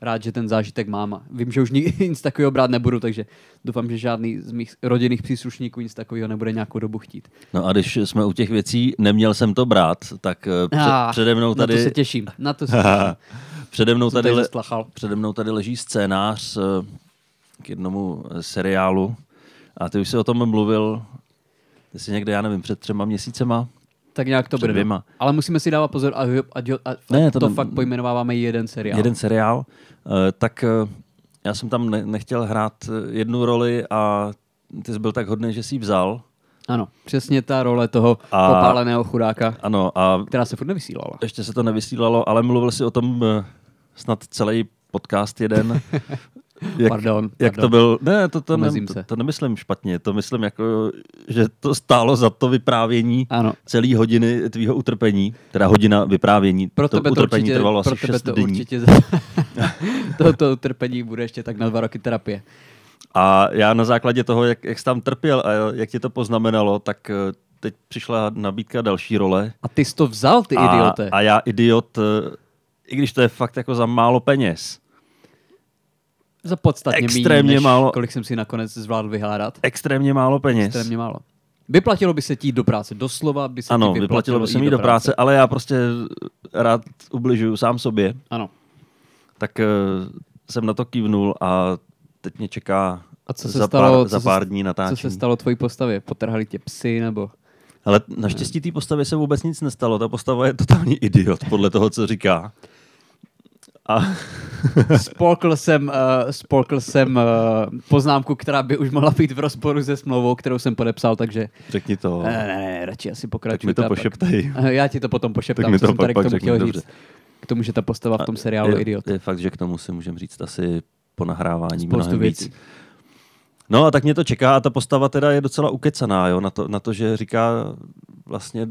rád, že ten zážitek mám. A vím, že už [LAUGHS] nic takového brát nebudu, takže doufám, že žádný z mých rodinných příslušníků nic takového nebude nějakou dobu chtít. No a když jsme u těch věcí, neměl jsem to brát, tak eh, před, Ah, přede mnou Na to tady... se těším. Na to se těším. [LAUGHS] přede, mnou tady le, přede mnou tady leží scénář eh, k jednomu eh, seriálu a ty už jsi o tom mluvil, ty jsi někde, já nevím, před třema měsícema. Tak nějak to Před bude. dvěma. Ale musíme si dávat pozor, a, a, a, a Ne, ne, to to, tam- fakt pojmenováváme jeden seriál. jeden seriál, eh, tak eh, já jsem tam ne, nechtěl hrát jednu roli a ty jsi byl tak hodný, že jsi ji vzal. Ano, přesně ta role toho A- popáleného chudáka, Ano, a která se furt nevysílala. ještě se to nevysílalo, ale mluvil si o tom eh, snad celý podcast jeden. [LAUGHS] jak, Pardon, Jak pardon. to byl? Ne, to, to, ne, to, to nemyslím špatně, to myslím jako, že to stálo za to vyprávění Ano, celý hodiny tvýho utrpení, teda hodina vyprávění. pro to tebe to utrpení určitě, trvalo asi pro tebe 6 to dní. určitě [LAUGHS] to, to utrpení bude ještě tak na dva roky terapie. A já na základě toho, jak, jak jsi tam trpěl a jak ti to poznamenalo, tak eh, teď přišla nabídka další role. A ty jsi to vzal, ty a, idiote. A já idiot, eh, i když to je fakt jako za málo peněz. Za podstatně extrémně méně, málo- kolik jsem si nakonec zvládl vyhádat. Extrémně málo peněz. Extrémně málo. Vyplatilo by se ti jít do práce, doslova by se Ano, ti vyplatilo by se jít mi do práce, ale já prostě rád ubližuju sám sobě. Ano. Tak uh, jsem na to kývnul a teď mě čeká A co se za, stalo, pár, co za se- pár dní Co natáčení. se stalo tvojí postavě? Potrhali tě psy nebo... Ale naštěstí té postavě se vůbec nic nestalo. Ta postava je totální idiot, podle toho, co říká. A [LAUGHS] Spolkl jsem, uh, spolkl jsem uh, poznámku, která by už mohla být v rozporu se smlouvou, kterou jsem podepsal, takže řekni to. ne, ne, ne, radši asi pokračuj. tak mi to pak. pošeptej. Eh, Já ti to potom Tak pošeptám, mi co to jsem tady pak- k pak tomu řekni, chtěl dobře. říct. K tomu, že ta postava v tom seriálu je je, idiot. je fakt, že k tomu si můžeme říct asi po nahrávání Spoustu mnohem věcí. víc. No a tak mě to čeká a ta postava teda je docela ukecaná, jo, na to, na to že říká vlastně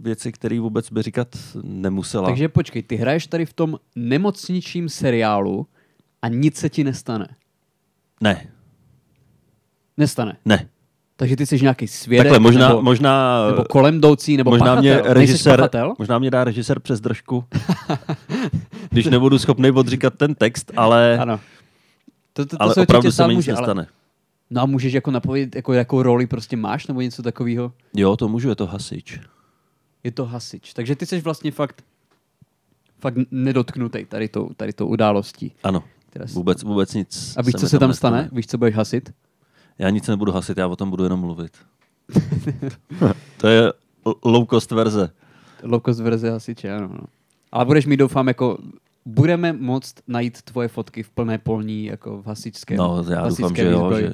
věci, které vůbec by říkat nemusela. Takže počkej, ty hraješ tady v tom nemocničním seriálu a nic se ti nestane. Ne, Nestane. ne. Takže ty jsi nějaký svědek, Takhle, možná, nebo, možná, nebo kolem jdoucí, nebo možná pachatel. mě režisér, možná mě dá režisér přes držku, [LAUGHS] když nebudu schopný odříkat ten text, ale, Ano. To, to, to ale opravdu se mi nic může, ale, nestane. No a můžeš jako napovědět, jako, jakou roli prostě máš, nebo něco takového? Jo, to můžu, je to hasič. Je to hasič. Takže ty jsi vlastně fakt fakt nedotknutý tady tou, tady tou událostí. Ano, Která s- vůbec, vůbec nic A víš, se co se tam nestane. stane? Víš, co budeš hasit? Já nic nebudu hasit, já o tom budu jenom mluvit. [LAUGHS] to je low cost verze. Low cost verze hasiče, ano. No. Ale budeš mít, doufám, jako budeme moct najít tvoje fotky v plné polní, jako v hasičské No, já doufám, že jo, že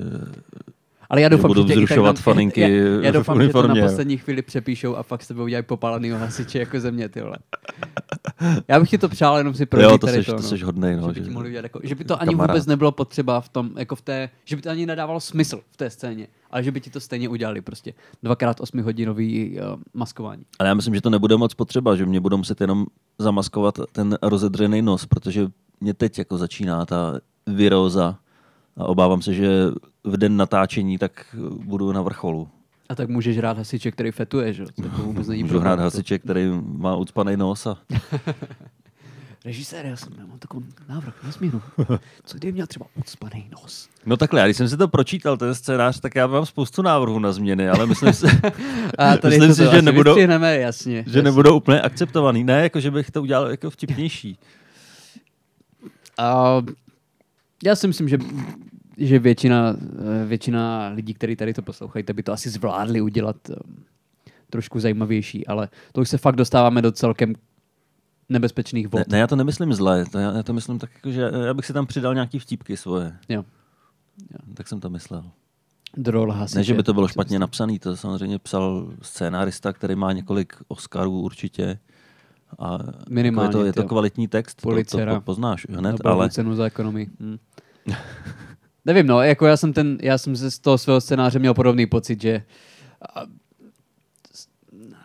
Ale já doufám, budu že tak vzrušovat tam- faninky já, já doufám, že to na poslední chvíli přepíšou a fakt s tebe udělají popálenýho hasiče jako země, ty vole. Já bych ti to přál jenom si prožít jo, to tady seš, to, to no. seš hodnej, no. že by mohli udělat jako, že by to ani kamarád. vůbec nebylo potřeba v tom, jako v té, že by to ani nedávalo smysl v té scéně, ale že by ti to stejně udělali prostě. Dvakrát osmihodinový uh, maskování. Ale já myslím, že to nebude moc potřeba, že mě budou muset jenom zamaskovat ten rozedřený nos, protože mě teď jako začíná ta viróza a obávám se, že v den natáčení tak budu na vrcholu. A tak můžeš hrát hasiče, který fetuje, že? To jako vůbec není Můžu hrát hasiče, který má ucpaný nos a [LAUGHS] Režisér, já jsem já mám takový návrh na změnu. [LAUGHS] Co kdyby měl třeba ucpaný nos? No takhle, já když jsem si to pročítal, ten scénář, tak já mám spoustu návrhů na změny, ale myslím si, [LAUGHS] A tady Myslím to si, to že nebudou- jasně. že jasně. nebudou úplně akceptovaný. Ne, jako že bych to udělal jako vtipnější. A já si myslím, že, že většina, eh, většina lidí, kteří tady to poslouchají, by to asi zvládli udělat eh, trošku zajímavější, ale to už se fakt dostáváme do celkem nebezpečných vod. Ne, ne, já to nemyslím zle, to já, já to myslím tak, jako, že já bych si tam přidal nějaký vtípky svoje. Jo. Tak jsem to myslel. Do role hasiče. Ne, že by to bylo špatně napsaný, to samozřejmě psal scénárista, který má několik Oscarů určitě. A Minimálně, jako je, to, je to kvalitní text, to, to, Policera. to poznáš hned, Nobelovu ale cenu za ekonomii. Hm. Nevím, no, jako já jsem ten, já jsem z toho svého scénáře měl podobný pocit, že a,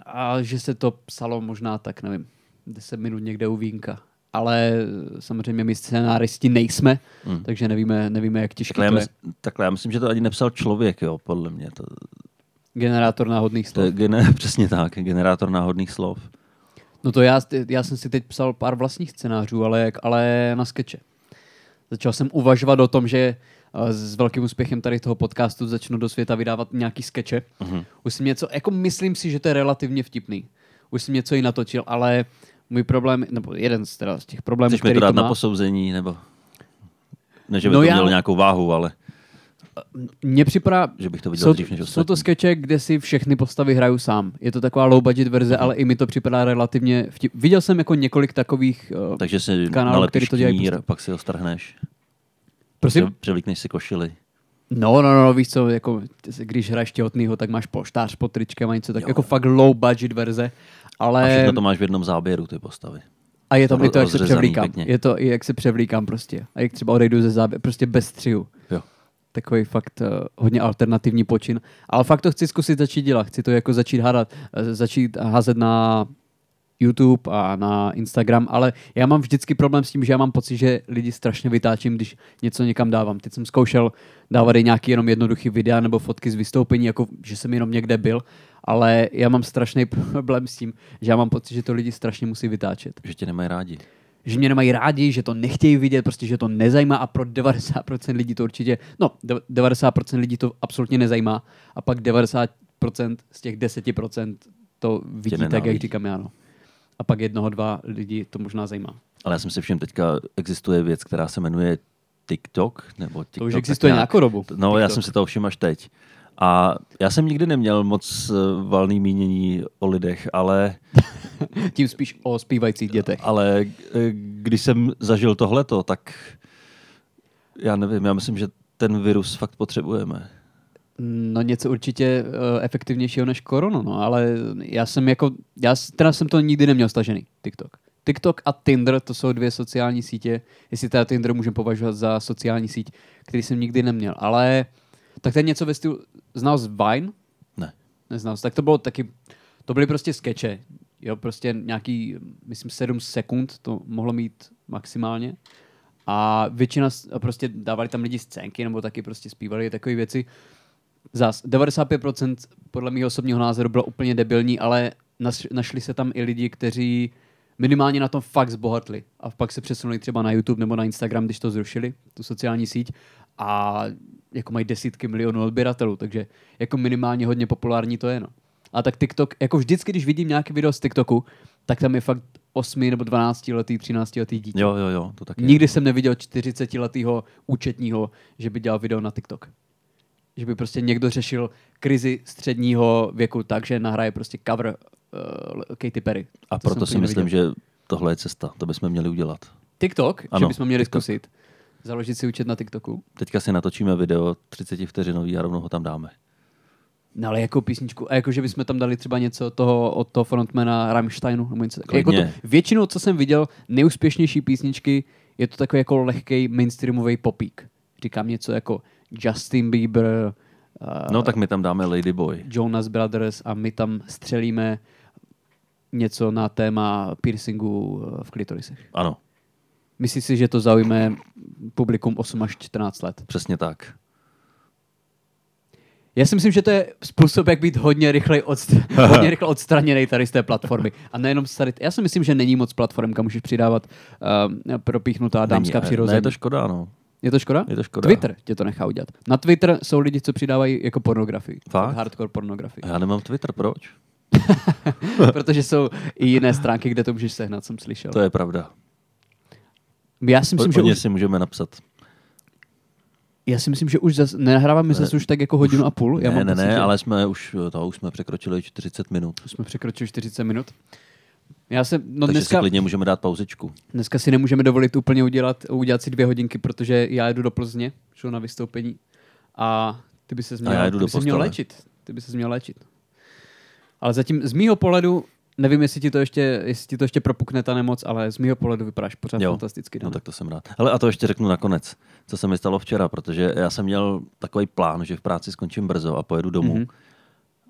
a že se to psalo možná tak, nevím, 10 minut někde u vínka. Ale samozřejmě my scénáristi nejsme, Hmm. takže nevíme, nevíme jak těžké takhle to je. takhle já myslím, že to ani nepsal člověk, jo, podle mě. To, Generátor náhodných to je slov. gener, [LAUGHS] přesně tak, generátor náhodných slov. No to já, já jsem si teď psal pár vlastních scénářů, ale, jak- ale na skeče. Začal jsem uvažovat o tom, že eh, s velkým úspěchem tady toho podcastu začnu do světa vydávat nějaký skeče. Mhm. Už jsem něco, jako myslím si, že to je relativně vtipný. Už jsem něco i natočil, ale můj problém, nebo jeden z, teda z těch problémů, Chceš mi který to to dát na má, posouzení, nebo... Ne, že by No to já- mělo nějakou váhu, ale mně připadá, že bych to viděl jsou, dřív než jsou to skeče, kde si všechny postavy hraju sám. Je to taková low budget verze, Mhm. ale i mi to připadá relativně vtip. Viděl jsem jako několik takových uh, Takže si kanálů, který to dělají knír, prostě. pak si ho strhneš. Prosím? Prostě Převlíkneš si košily. No, no, no, víš co, jako, když hraješ těhotnýho, tak máš polštář pod tričkem a něco tak, Jo. jako fakt low budget verze, A ale všechno to máš v jednom záběru, ty postavy. a je tam i to, jak se převlíkám. pěkně. Je to i jak se převlíkám prostě. A jak třeba odejdu ze záběru, prostě bez střihu. Jo. Takový fakt uh, hodně alternativní počin. Ale fakt to chci zkusit začít dělat. Chci to jako začít hádat, uh, začít házet na YouTube a na Instagram, ale já mám vždycky problém s tím, že já mám pocit, že lidi strašně vytáčím, když něco někam dávám. Teď jsem zkoušel dávat i nějaký jenom jednoduchý videa nebo fotky z vystoupení, jako že jsem jenom někde byl, ale já mám strašný [LAUGHS] problém s tím, že já mám pocit, že to lidi strašně musí vytáčet. Že tě nemají rádi. Že mě nemají rádi, že to nechtějí vidět, prostě, že to nezajímá a pro 90% lidí to určitě, no 90% lidí to absolutně nezajímá a pak 90% z těch 10% to vidí tak, jak říkám já. No. A pak jednoho, dva lidi to možná zajímá. Ale já jsem si všiml, teďka existuje věc, která se jmenuje TikTok, nebo TikTok. To už existuje nějakou dobu. No, já TikTok. jsem si to všiml až teď. A já jsem nikdy neměl moc eh, valný mínění o lidech, ale, [LAUGHS] Tím spíš o zpívajících dětech. ale eh, když jsem zažil tohleto, tak já nevím, já myslím, že ten virus fakt potřebujeme. No něco určitě uh, efektivnějšího než koronu, no, ale já jsem jako, já teda jsem to nikdy neměl stažený, TikTok. TikTok a Tinder, to jsou dvě sociální sítě, jestli teda Tinder můžeme považovat za sociální síť, který jsem nikdy neměl, ale tak to je něco ve stylu, znal z Vine? Ne. Neznal jsi, tak to bylo taky, to byly prostě skeče, jo, prostě nějaký, myslím, 7 sekund to mohlo mít maximálně a většina, a prostě dávali tam lidi scénky nebo taky prostě zpívali takové věci. Zas, 95% podle mého osobního názoru bylo úplně debilní, ale našli se tam i lidi, kteří minimálně na tom fakt zbohatli a pak se přesunuli třeba na YouTube nebo na Instagram, když to zrušili, tu sociální síť a jako mají desítky milionů odběratelů, takže jako minimálně hodně populární to je. No. A tak TikTok, jako vždycky, když vidím nějaký video z TikToku, tak tam je fakt 8 nebo 12 letý, 13 letý dítě. Jo, jo, jo, to taky. Nikdy jsem neviděl 40 letého účetního, že by dělal video na TikTok. Že by prostě někdo řešil krizi středního věku tak, že nahraje prostě cover uh, Katy Perry. A To proto si myslím, neviděl. že tohle je cesta, to bychom měli udělat. TikTok, Ano, že bychom měli TikTok. zkusit. Založit si účet na TikToku. Teďka si natočíme video 30 vteřinový a rovnou ho tam dáme. No ale jakou písničku? A jako, že bychom tam dali třeba něco toho od toho frontmana Rammsteinu nebo něco. Jako to, většinou, co jsem viděl, nejúspěšnější písničky, je to takový jako lehký mainstreamový popík. Říkám něco jako Justin Bieber, uh, No tak my tam dáme Ladyboy. Jonas Brothers a my tam střelíme něco na téma piercingu eh, v klitorisech. Ano, Myslíš si, že to zaujme publikum 8 až 14 let? přesně tak. Já si myslím, že to je způsob, jak být hodně rychle, odstr- hodně rychle odstraněný tady z té platformy. A nejenom tady. Já si myslím, že není moc platform, kam můžeš přidávat uh, propíchnutá dámská Není, přirození. Ne, je to škoda, no. je to škoda? Je to škoda. Twitter tě to nechá udělat. Na Twitter jsou lidi, co přidávají jako pornografii. Fakt? Hardcore pornografii. Já nemám Twitter, proč? [LAUGHS] Protože jsou i jiné stránky, kde to můžeš sehnat, jsem slyšel. To je pravda. Já si myslím, že Hodně už, si můžeme napsat. já si myslím, že už zas, nehráváme zase už tak jako hodinu a půl. Já ne, mám ne, pocit, ne, že ale jsme už, to už jsme překročili 40 minut. už jsme překročili 40 minut. Já se, no Takže dneska, si klidně můžeme dát pauzičku. dneska si nemůžeme dovolit úplně udělat, udělat si dvě hodinky, protože já jedu do Plzně, šel na vystoupení a ty by se měl, ty by se měl léčit. Ty by se měl léčit. Ale zatím z mýho pohledu, nevím, jestli ti to ještě, jestli ti to ještě propukne ta nemoc, ale z mýho pohledu vypadáš pořád Jo. fantasticky. No Dane. tak to jsem rád. Ale a to ještě řeknu nakonec, co se mi stalo včera, protože já jsem měl takový plán, že v práci skončím brzo a pojedu domů. Mhm. Mm-hmm.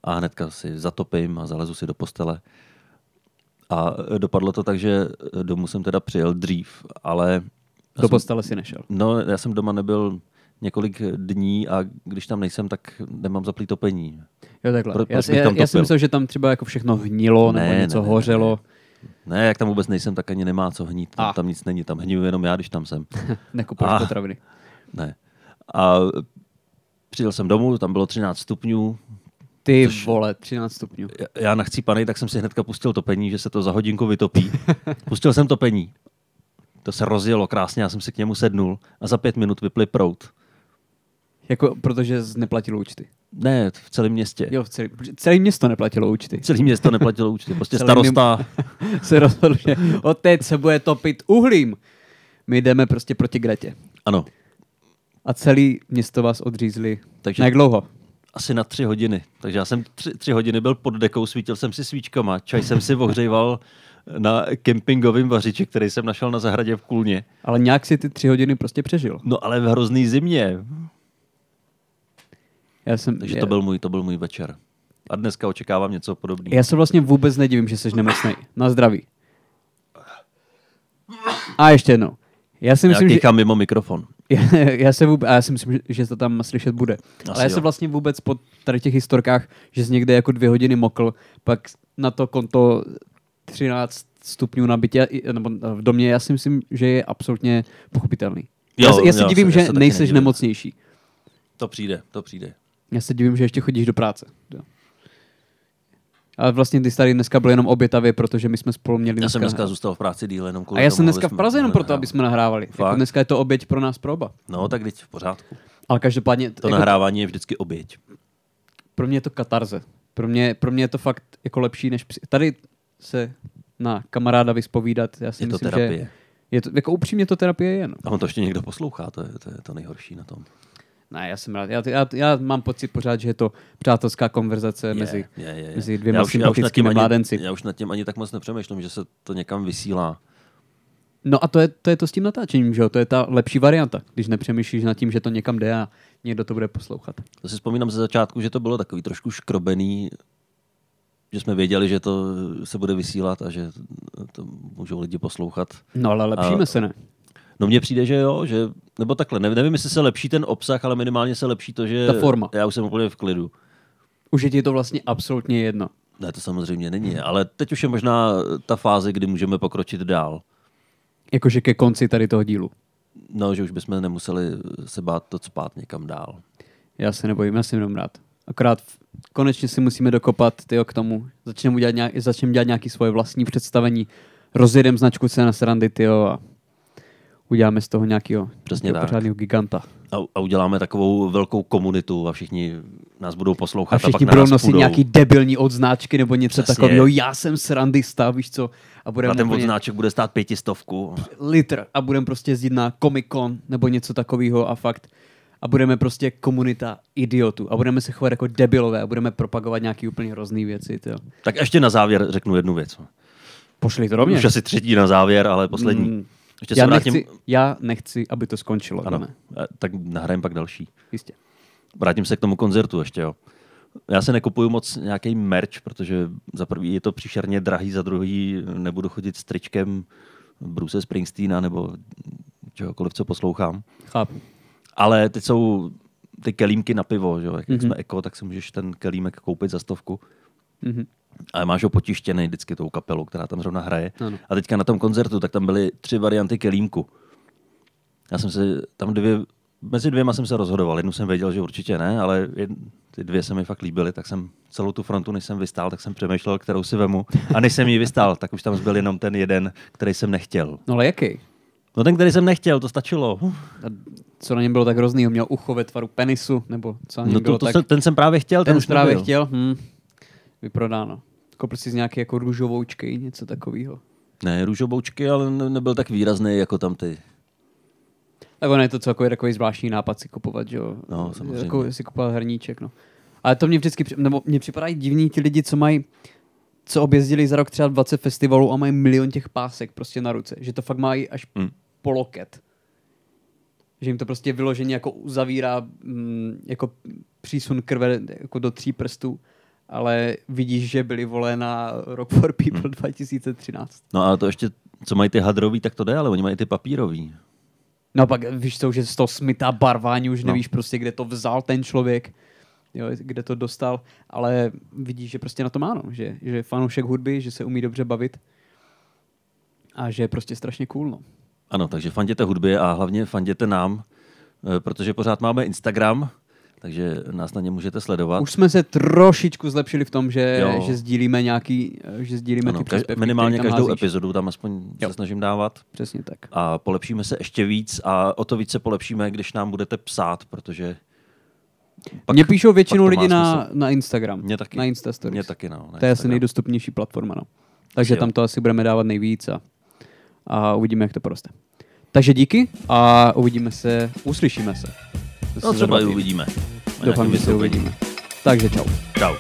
A hnedka si zatopím a zalezu si do postele. A dopadlo to tak, že domů jsem teda přijel dřív, ale... Do jsem- postele si nešel. No, já jsem doma nebyl několik dní a když tam nejsem, tak nemám zaplý topení. Jo, takhle. Pro- já, já, já, si myslel, že tam třeba jako všechno hnilo nebo Ne, ne, něco ne, ne, hořelo. Ne, jak tam vůbec nejsem, tak ani nemá co hnít. Tam, A. tam nic není, tam hniju jenom já, když tam jsem. [LAUGHS] Nekupuješ Ah. potraviny. Ne. A přijel jsem domů, tam bylo 13 stupňů. Ty Což- vole, 13 stupňů. Já- Já nachcípanej, tak jsem si hnedka pustil topení, že se to za hodinku vytopí. [LAUGHS] Pustil jsem topení. To se rozjelo krásně, já jsem si k němu sednul a za pět minut vypli prout. Jako, protože jsi neplatil účty. Ne, v celém městě. Jo, v celý, celé město neplatilo účty. Celé město neplatilo účty. Prostě Celý starosta. [LAUGHS] Se rozhodl, že otec se bude topit uhlím. My jdeme prostě proti Gretě. Ano, A celý město vás odřízli. Takže- Na jak dlouho? asi na tři hodiny. Takže já jsem tři, tři hodiny byl pod dekou, svítil jsem si svíčkama, čaj jsem si ohřejval na kempingovém vařiči, který jsem našel na zahradě v Kulně. Ale nějak si ty tři hodiny prostě přežil. No ale v hrozný zimě. Já jsem, Takže já, to byl můj, to byl můj večer. A dneska očekávám něco podobného. Já se vlastně vůbec nedivím, že jsi nemocný. Na zdraví. A ještě jednou. Já si Já myslím, že, kýchám mimo mikrofon. já, [LAUGHS] já, se vůbec, a já si myslím, že- že to tam slyšet bude. Asi Ale já jo. se vlastně vůbec po tady těch historkách, že jsi někde jako dvě hodiny mokl, pak na to konto 13 stupňů na bytě, nebo v domě, já si myslím, že je absolutně pochopitelný. Jo, já, se- já se jo, divím, já že se taky nejseš nedivím. nemocnější. To přijde, to přijde. Já se divím, že ještě chodíš do práce. Jo. Ale vlastně ty tady dneska byl jenom obětavě, protože my jsme spolu měli Já jsem dneska... dneska zůstal v práci díl jenom kvůli A já jsem dneska v Praze jenom proto, aby jsme nahrávali. Jako dneska je to oběť pro nás pro oba. No, tak teď v pořádku. Ale každopádně To jako, nahrávání je vždycky oběť. pro mě je to katarze. Pro mě, pro mě je to fakt jako lepší, než při... tady se na kamaráda vyspovídat. Já si Je to myslím, terapie. že je to, jako upřímně to terapie je. No. A on to ještě někdo poslouchá, to je to, je to nejhorší na tom. Ne, já jsem rád. Já, já, já mám pocit pořád, že je to přátelská konverzace Je, mezi, je, je, je. mezi dvěma já už, já už nad tím sympatickými ani, mládenci. Já už nad tím ani tak moc nepřemýšlím, že se to někam vysílá. No a to je, to je to s tím natáčením, že jo? To je ta lepší varianta, když nepřemýšlíš nad tím, že to někam jde a někdo to bude poslouchat. To si vzpomínám ze začátku, že to bylo takový trošku škrobený, že jsme věděli, že to se bude vysílat a že to můžou lidi poslouchat. No ale lepšíme A- se, ne? No mně přijde, že jo, že, nebo takhle, ne, nevím, jestli se lepší ten obsah, ale minimálně se lepší to, že Ta forma. já už jsem úplně v klidu. Už je ti to vlastně absolutně jedno. Ne, to samozřejmě není, ale teď už je možná ta fáze, kdy můžeme pokročit dál. Jakože ke konci tady toho dílu. No, že už bychom nemuseli se bát to spát někam dál. Já se nebojím, já jsem jenom rád. Akorát konečně si musíme dokopat tyjo, k tomu. Začneme, udělat nějak, dělat nějaké svoje vlastní představení. Rozjedem značku C na srandy tyjo, a uděláme z toho nějakého pořádného giganta. A, a uděláme takovou velkou komunitu a všichni nás budou poslouchat. A A, všichni pak na budou nosit půjdou. nějaký debilní odznáčky nebo něco Přesně. takového. Já jsem srandista, víš co? A A budeme ten úplně odznáček bude stát pětistovku. litr a budeme prostě jezdit na Comic Con nebo něco takového a fakt a budeme prostě komunita idiotů a budeme se chovat jako debilové a budeme propagovat nějaký úplně hrozný věci. Tyjo. Tak ještě na závěr řeknu jednu věc. Pošli to do mě. Už asi třetí na závěr, ale poslední. Mm. Ještě se Já vrátím. nechci, já nechci, aby to skončilo. Ano, Ne? eh, tak nahrajeme pak další. Jistě. Vrátím se k tomu koncertu ještě, jo. Já se nekupuju moc nějaký merch, protože za prvý je to příšerně drahý, za druhý nebudu chodit s tričkem Bruce Springsteena nebo čehokoliv, co poslouchám. Chápu. Ale teď jsou ty kelímky na pivo, že jo. Jak Mhm. mm-hmm. jsme eko, tak si můžeš ten kelímek koupit za stovku. Mhm. Ale máš ho potištěný vždycky tou kapelou, která tam zrovna hraje. Ano. A teďka na tom koncertu, tak tam byly tři varianty kelímku. Já jsem se tam dvě, mezi dvěma jsem se rozhodoval. Jednu jsem věděl, že určitě ne, ale jed, ty dvě se mi fakt líbily, tak jsem celou tu frontu, než jsem vystál, tak jsem přemýšlel, kterou si vemu. A než jsem ji vystál, tak už tam zbyl jenom ten jeden, který jsem nechtěl. No ale jaký? No ten, který jsem nechtěl, to stačilo. A co na něm bylo tak hroznýho? Měl ucho ve tvaru penisu? Nebo co na něm No bylo to, to tak... ten jsem právě chtěl, ten, ten už právě nebyl. chtěl? Hm. Vyprodáno. Koupil jsi z nějaké jako růžovoučky, něco takového. Ne, růžoboučky, ale ne, nebyl tak výrazný jako tam ty. Tak ono je to celkově takový zvláštní nápad si kupovat, že jo? No, samozřejmě. Jako si kupovat hrníček, no. Ale to mě vždycky, nebo mně připadají divní ti lidi, co mají, co objezdili za rok třeba 20 festivalů a mají milion těch pásek prostě na ruce. Že to fakt mají až Hm. po loket. Že jim to prostě vyloženě jako uzavírá mm, jako přísun krve jako do tří prstů. Ale vidíš, že byli volé na Rock for People Hm. 2013. No a to ještě, co mají ty hadrový, tak to jde, ale oni mají ty papírový. No pak víš co, že z toho smytá barvání, už No. nevíš prostě, kde to vzal ten člověk, jo, kde to dostal, ale vidíš, že prostě na to má, no, že, že je fanoušek hudby, že se umí dobře bavit a že je prostě strašně cool, no. Ano, takže fanděte hudbě a hlavně fanděte nám, eh, protože pořád máme Instagram, takže nás na ně můžete sledovat. Už jsme se trošičku zlepšili v tom, že, Jo. že sdílíme nějaký, že sdílíme ano, ty příspěvky, minimálně tam každou házíš. epizodu tam aspoň Jo. se snažím dávat. Přesně tak. A polepšíme se ještě víc a o to víc se polepšíme, když nám budete psát, protože pak, Mně píšou většinou lidi na, na Instagram, Mně taky. na Insta Stories. Mně taky, no. na To je asi Instagram. nejdostupnější platforma, no. Takže Asi tam jo. to asi budeme dávat nejvíc a, a uvidíme, jak to poroste. Takže díky a uvidíme se, uslyšíme se. No třeba dva i týdny. uvidíme. Doufám, že se uvidíme. Takže čau. Čau.